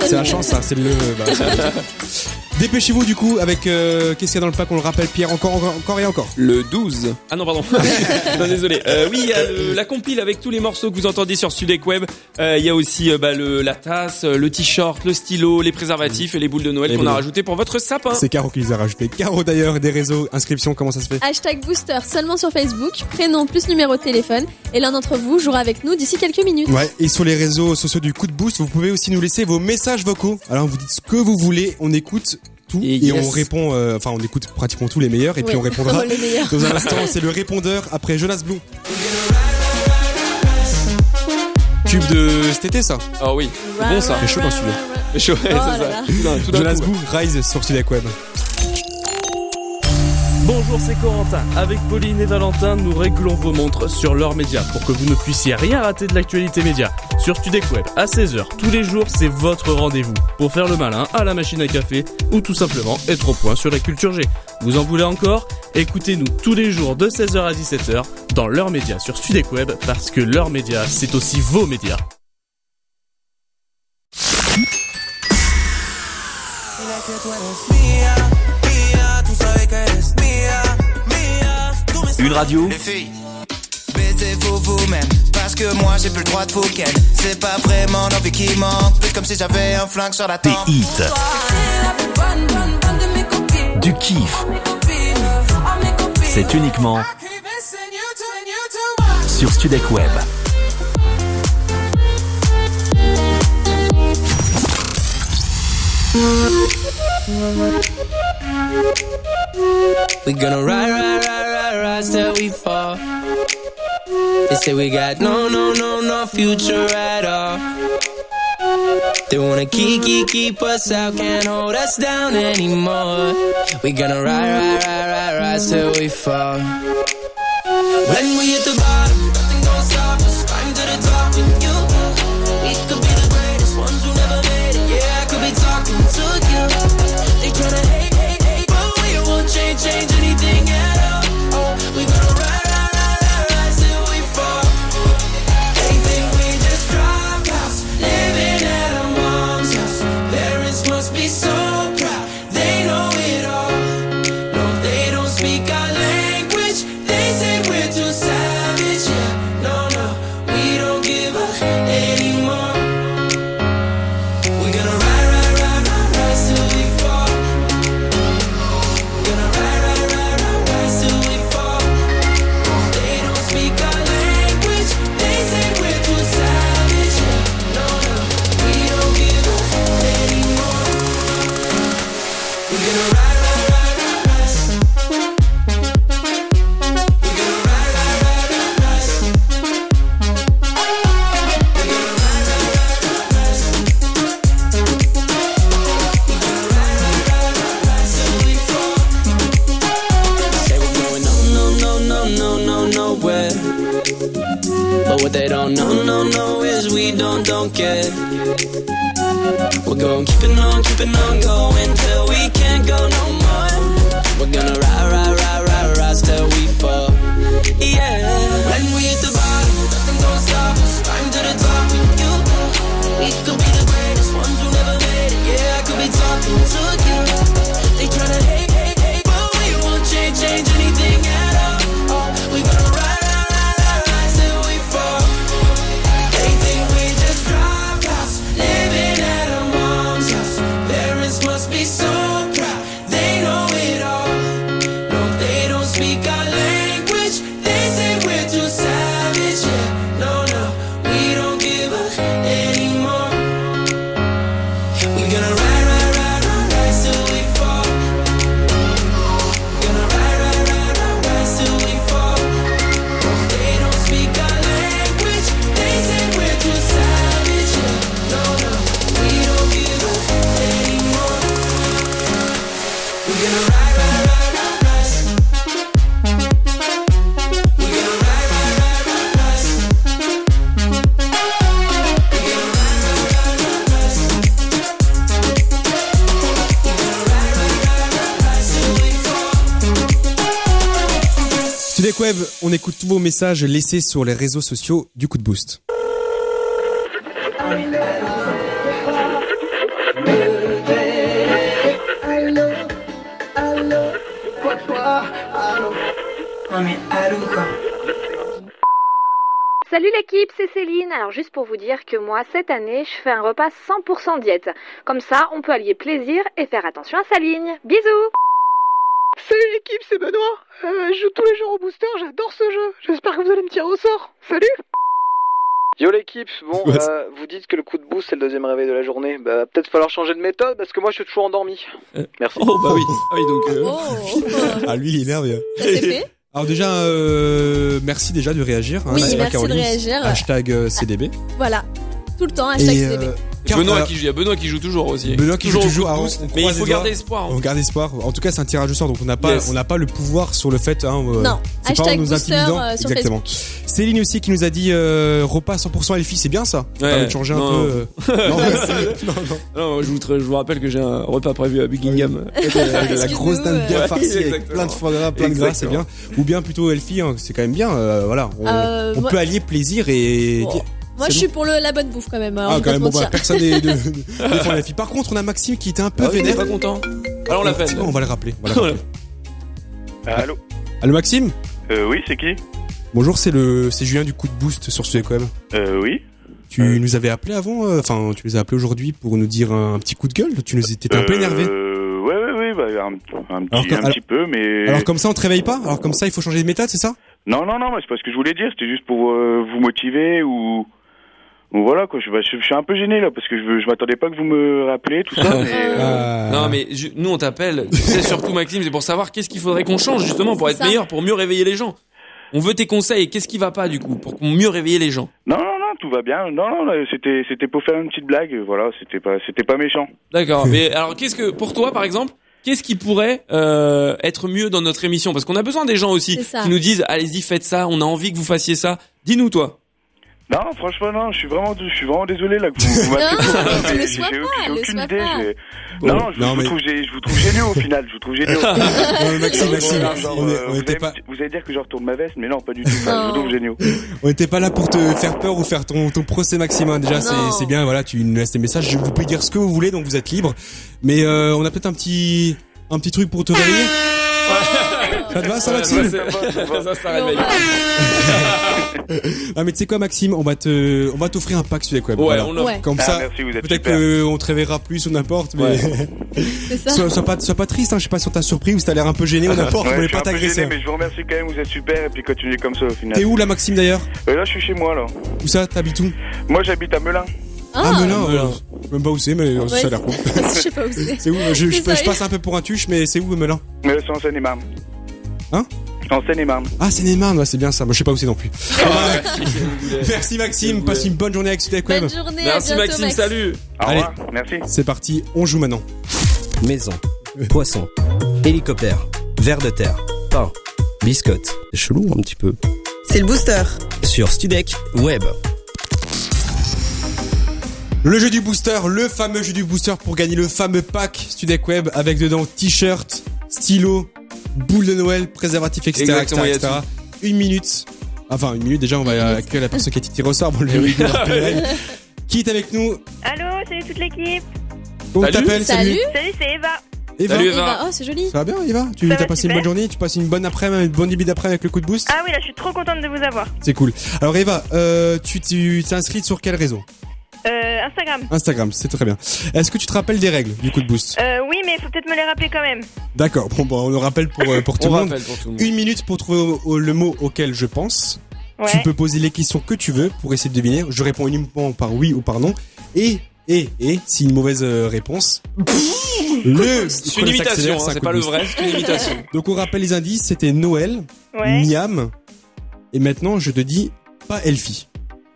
C'est la chance, ça. C'est le. bah, Dépêchez-vous du coup avec euh, qu'est-ce qu'il y a dans le pack On le rappelle Pierre encore encore encore et encore. Le 12. Ah non, pardon. non, désolé. Euh, oui, il y a le- la compile avec tous les morceaux que vous entendez sur Sudek Web. Euh, Il y a aussi euh, bah, le, la tasse, euh, le t-shirt, le stylo, les préservatifs et les boules de Noël qu'on a les- rajouté pour votre sapin. C'est Caro qui les a rajoutés. Caro d'ailleurs des réseaux inscription comment ça se fait Hashtag booster seulement sur Facebook, prénom plus numéro de téléphone, et l'un d'entre vous jouera avec nous d'ici quelques minutes. Ouais, et sur les réseaux sociaux du coup de boost, vous pouvez aussi nous laisser vos messages vocaux. Alors vous dites ce que vous voulez, on écoute tout et, yes. on répond euh, enfin on écoute pratiquement tous les meilleurs et puis Oui, on répondra les meilleurs. dans un instant, c'est le répondeur après Jonas Blue. Tube de cet été ça? Ah oui, c'est bon ça. Fait chaud dans ce studio. Fait chaud, ouais, c'est Oh ça. là là. Tout d'un- tout d'un Jonas. Blue Rise sur Studek Web. Bonjour, c'est Corentin. Avec Pauline et Valentin, nous réglons vos montres sur leur média pour que vous ne puissiez rien rater de l'actualité média. Sur Studek Web, à 16h, tous les jours, c'est votre rendez-vous. Pour faire le malin à la machine à café ou tout simplement être au point sur la culture G. Vous en voulez encore? Écoutez-nous tous les jours de 16h à 17h dans leur média sur Studek Web parce que leur média, c'est aussi vos médias. Une radio Les filles, baisez-vous vous-même. Parce que moi j'ai plus le droit de vous ken. C'est pas vraiment l'envie qui manque. Plus comme si j'avais un flingue sur la Des tempe. hits. Du kiff. C'est uniquement sur Studek Web. We gonna ride, ride, ride, ride till we fall. They say we got no, no, no, no future at all. They wanna keep, keep, keep us out, can't hold us down anymore. We gonna ride, ride, ride, ride, ride till we fall. When we hit the bottom, tous vos messages laissés sur les réseaux sociaux du coup de boost. Salut l'équipe, c'est Céline. Alors juste pour vous dire que moi, cette année, je fais un repas 100% diète. Comme ça, on peut allier plaisir et faire attention à sa ligne. Bisous Salut l'équipe, c'est Benoît. Euh, je joue tous les jours au booster, j'adore ce jeu. J'espère que vous allez me tirer au sort. Salut Yo l'équipe, bon, Ouais, euh, vous dites que le coup de boost c'est le deuxième réveil de la journée. Bah peut-être falloir changer de méthode parce que moi je suis toujours endormi. Merci. Oh bah oui. Ah oui donc. euh, Ah lui il est énervé. Ça c'est fait. Alors déjà, euh, merci déjà de réagir. hein, Oui, merci de réagir. Hashtag euh, CDB. Voilà. Tout le temps, hashtag Et, CDB. euh, Benoît qui joue, il y a Benoît qui joue toujours aussi. Benoît qui joue toujours. boost, on mais il faut garder espoir. hein. On garde espoir. En tout cas, c'est un tirage au sort, donc on n'a pas, Yes. on n'a pas le pouvoir sur le fait. Hein, euh, Non. c'est pas en Hashtag nous booster, intimidant. euh, sur Exactement. Céline aussi qui nous a dit euh, repas 100% Elfie, c'est bien ça? Ça permet de changer un non. peu. euh, non, non, non, je vous, je vous rappelle que j'ai un repas prévu à Buckingham. la grosse dinde bien Ouais, farcie avec plein de foie gras, plein de gras, c'est bien. Ou bien plutôt Elfie, hein, c'est quand même bien. voilà, on, peut allier plaisir et. Moi, je suis pour le, la bonne bouffe quand même. hein, Ah, quand même, bon, bah, personne n'est de, la fille. Par contre, on a Maxime qui était un peu Ah oui, il est vénère. pas content. Alors on l'appelle. C'est bon, on va le rappeler. On va le rappeler. Allô Allô, Maxime euh, Oui, c'est qui Bonjour, c'est le, c'est Julien du coup de boost sur Web. euh, Oui. Tu nous avais appelé avant, euh, enfin, tu nous as appelé aujourd'hui pour nous dire un, petit coup de gueule. Tu nous étais un peu énervé. Euh, ouais, ouais, ouais, bah, un, petit, comme- un alors- petit peu, mais. Alors comme ça, on te réveille pas. Alors comme ça, il faut changer de méthode, c'est ça Non, non, non, mais c'est pas ce que je voulais dire, c'était juste pour euh, vous motiver ou. Ou voilà, quoi. Je, bah, je, je suis un peu gêné là, parce que je, veux- je m'attendais pas que vous me rappeliez, tout ça, mais. euh, Ah. Non mais je- nous on t'appelle, tu sais surtout Maxime, c'est pour savoir qu'est-ce qu'il faudrait qu'on change justement pour être ça. meilleur, pour mieux réveiller les gens. On veut tes conseils, qu'est-ce qui va pas du coup, pour mieux réveiller les gens? Non, non, non, tout va bien. Non, non, là, c'était, c'était pour faire une petite blague, voilà, c'était pas, c'était pas méchant. D'accord, mais alors qu'est-ce que, pour toi par exemple, qu'est-ce qui pourrait euh, être mieux dans notre émission? Parce qu'on a besoin des gens aussi C'est qui nous disent, allez-y faites ça, on a envie que vous fassiez ça. Dis-nous toi. Non, franchement, non, je suis vraiment, je suis vraiment désolé là que vous, vous m'appelez Non, j'ai- le j'ai sois j'ai pas, aucune- j'ai idée. Bon, Non, je, non, mais- trouve, je vous trouve géniaux au final, je vous trouve géniaux. Non, Maxime, Maxime, Genre, on est- euh, on vous, était allez, pas, me- vous allez dire que je retourne ma veste, mais non, pas du tout. Enfin, je vous trouve géniaux. on était pas là pour te faire peur ou faire ton, ton procès, Maxime. hein. Déjà, c'est, bien. Voilà, tu nous laisses des messages. Je- Vous pouvez dire ce que vous voulez, donc vous êtes libre. Mais euh, on a peut-être un petit, un petit truc pour te réveiller. Ça te va, ça, Maxime? Ça, c'est- ça, ça réveille. Ah mais tu sais quoi Maxime, on va te, on va t'offrir un pack sur les web. Ouais, Voilà. on l'offre. Ouais. Comme Ah, ça, merci, vous êtes peut-être qu'on te réveillera plus ou n'importe, mais Ouais. C'est ça. sois, sois pas, sois pas triste. Hein, je sais pas si on t'a surpris ou si t'as l'air un peu gêné ou n'importe. Ouais, on je voulait pas t'agresser. gêné, mais je vous remercie quand même, vous êtes super, et puis continuez comme ça au final. T'es où là Maxime d'ailleurs Euh, Là, je suis chez moi, là. Où ça T'habites où Moi, j'habite à Melun. Ah, mais non, Melun. euh, je sais même pas où c'est, mais euh, ça a l'air cool. Je sais pas où c'est. C'est où je, passe un peu pour un tuche, mais c'est où Melun Mais c'est en Seine-et-Marne. Hein En Seine-et-Marne. Ah, c'est Neymar, ouais, c'est bien ça. Moi, je sais pas où c'est non plus. Merci Maxime, passe une bonne journée avec Sudek Web. Bonne journée, Merci à bientôt, Maxime, Max. salut. Au Allez. revoir, merci. C'est parti, on joue maintenant. Maison, poisson, hélicoptère, ver de terre, pain, biscotte. C'est chelou un petit peu. C'est le booster. Sur Studek Web. Le jeu du booster, le fameux jeu du booster pour gagner le fameux pack Studek Web avec dedans t-shirt, stylo, boule de Noël, préservatif, etc. Exactement. Une minute. Enfin, une minute déjà, on va accueillir la personne qui a été tirée au sort. Bon, le Oui. le rappel. Qui est avec nous Allô, salut toute l'équipe. Comment Salut. t'appelles Salut. Salut, c'est Eva. Eva. Salut, Eva. Eva. Oh, c'est joli. Ça va bien Eva Tu as passé une bonne journée Tu passes une bonne après-midi, une bonne début d'après avec le coup de boost Ah oui, là, je suis trop contente de vous avoir. C'est cool. Alors Eva, euh, tu tu t'es inscrite sur quel réseau Euh, Instagram. Instagram, c'est très bien. Est-ce que tu te rappelles des règles du coup de boost? Euh, oui, mais il faut peut-être me les rappeler quand même. D'accord, bon, bon, on le rappelle pour, euh, pour tout On le monde. rappelle pour tout le monde. Une minute pour trouver au- au- le mot auquel je pense. Ouais. Tu peux poser les questions que tu veux pour essayer de deviner. Je réponds uniquement par oui ou par non. Et, et, et, si une mauvaise euh, réponse, le C'est une imitation, hein, c'est pas le vrai, c'est une imitation. Donc on rappelle les indices, c'était Noël, Ouais. Miam, et maintenant je te dis pas Elfie.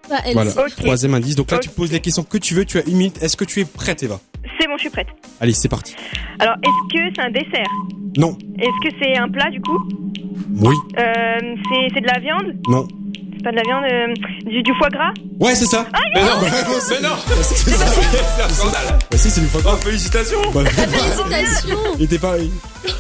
Bah, elle Voilà, troisième indice. Donc là tu poses les questions que tu veux, tu as une minute. Est-ce que tu es prête Eva? C'est bon, je suis prête. Allez, c'est parti. Alors, est-ce que c'est un dessert? Non, Est-ce que c'est un plat du coup? Oui, euh, C'est c'est de la viande? Non. C'est pas de la viande euh, du, du foie gras Ouais, c'est ça. Mais non, réponse. mais non, C'est c'est un scandale. Bah si, c'est du foie gras. Félicitations. Bah, Félicitations. Il était pas.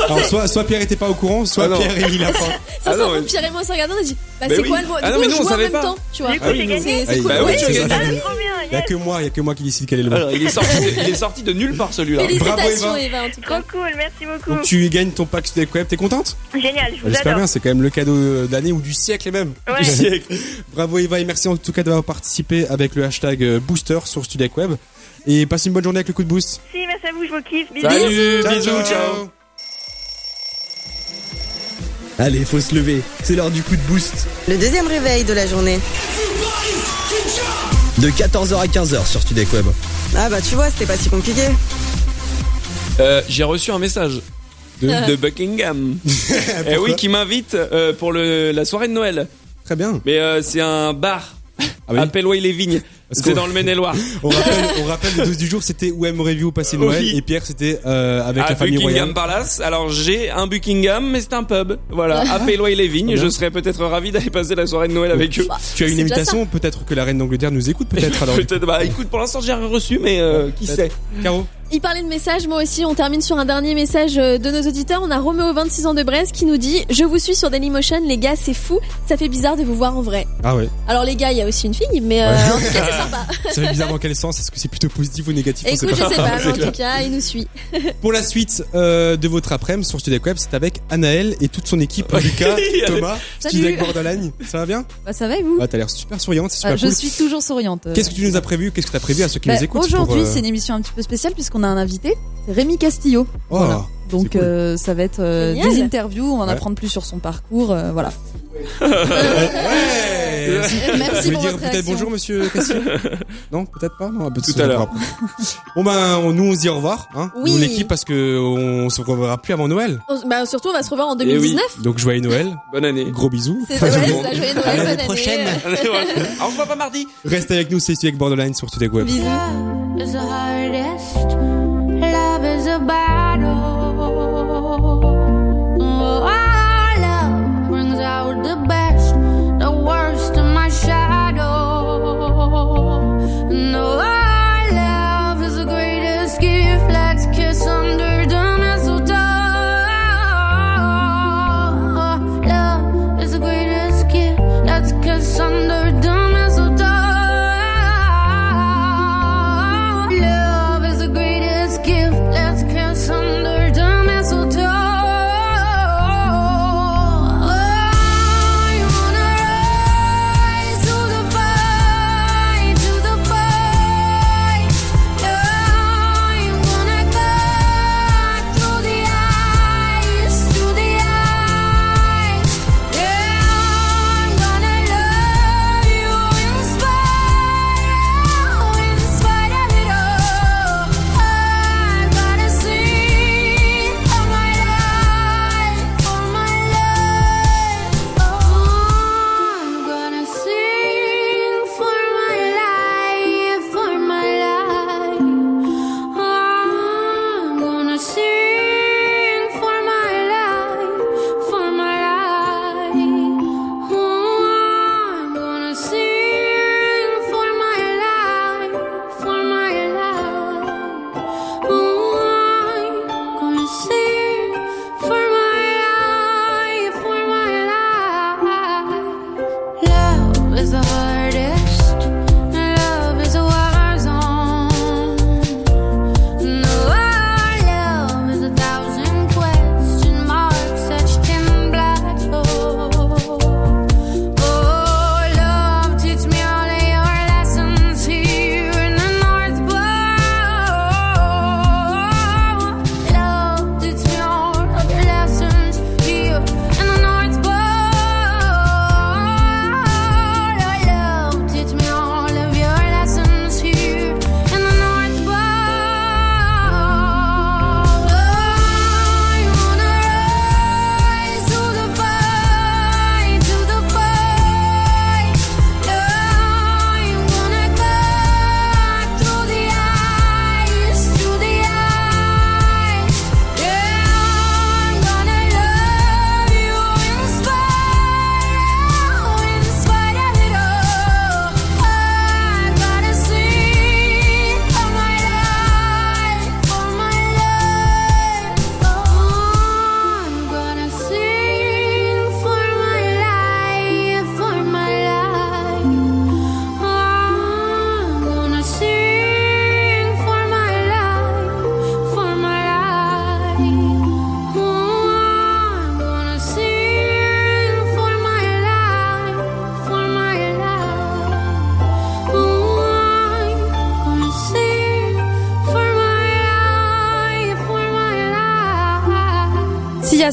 Alors soit, soit Pierre était pas au courant, soit Ah non. Pierre il a pas. Ça Ah sent non, bon, mais- Pierre et moi on s'est regardé, on a dit Bah c'est oui. quoi le mot? Ah Du non, coup, mais on joue en même pas. temps, tu vois. Du coup, j'ai gagné. C'est Ah, c'est cool. bah oui, tu c'est as ça. gagné. Il y a yes. que moi, il y a que moi qui décide quel est le. Alors, il est sorti, de, il est sorti de nulle part celui-là. Félicitations Bravo, Eva. Eva en tout cas. Trop cool, merci beaucoup. Donc tu gagnes ton pack Studek Web, t'es contente? Génial, je vous J'espère bien, c'est quand même le cadeau d'année ou du siècle même. Ouais. Du siècle. Bravo Eva et merci en tout cas d'avoir participé avec le hashtag euh, booster sur Studek Web. Et passez une bonne journée avec le coup de boost. Si, merci à vous, je vous kiffe. Bisous. Salut, Ciao, bisous, ciao. ciao. Allez, faut se lever. C'est l'heure du coup de boost. Le deuxième réveil de la journée. De 14h à 15h sur Studek Web. Ah bah tu vois, c'était pas si compliqué. Euh, J'ai reçu un message de, de Buckingham. Eh oui, qui m'invite euh, pour le, la soirée de Noël. Très bien. Mais euh, c'est un bar Ah oui. à Pelloy-les-Vignes. Parce C'est dans le Maine-et-Loire. On rappelle, on rappelle le 12 du jour, c'était où aimeriez-vous passer Noël Oui. Et Pierre, c'était euh, avec à la famille Buckingham royale. Palace. Alors j'ai un Buckingham, mais c'est un pub. Voilà, à Pelloy-les-Vignes. Très bien. Je serais peut-être ravi d'aller passer la soirée de Noël avec eux. Tu as une invitation, peut-être que la reine d'Angleterre nous écoute, peut-être alors. Peut-être. Bah écoute, pour l'instant j'ai rien reçu, mais euh, qui sait. Caro Il parlait de messages, moi aussi. On termine sur un dernier message euh, de nos auditeurs. On a Roméo, 26 ans de Brest, qui nous dit Je vous suis sur Dailymotion, les gars, c'est fou. Ça fait bizarre de vous voir en vrai. Ah ouais. Alors, les gars, il y a aussi une fille, mais euh, Ouais. en tout cas, c'est sympa. Ça fait bizarre dans quel sens? Est-ce que c'est plutôt positif ou négatif? Écoute, je sais pas, mais C'est en clair. tout cas, il nous suit. Pour la suite euh, de votre après-midi sur Studek Web, c'est avec Anaël et toute son équipe, Lucas, Thomas, Salut. Studek Borderline. Ça va bien? Bah ça va et vous? Ah, t'as l'air super souriante, c'est super Je cool. suis toujours souriante. Qu'est-ce que tu nous as prévu? Qu'est-ce que t'as prévu à ceux qui Bah, nous écoutent Aujourd'hui, euh, c'est une émission un petit peu spéciale puisqu'on a un invité, c'est Rémi Castillo. Oh, Voilà. Donc cool. euh, ça va être euh, des interviews, on va en Ouais. apprendre plus sur son parcours, euh, voilà. Ouais Merci pour dire peut-être bonjour, monsieur Castillo Non, peut-être pas. Non, peut-être Tout à l'heure. Bon ben, on- nous on se dit au revoir, hein. Oui. Nous l'équipe parce que on se reverra plus avant Noël. On- Bah, surtout, on va se revoir en Eh oui. 2019. Donc joyeux Noël, Bonne année. gros bisous. C'est ouais, joyeuse À Noël, l'année bonne prochaine. année. Alors on se voit pas mardi. Restez avec nous, c'est Studek Borderline sur Studek Web. Bisous.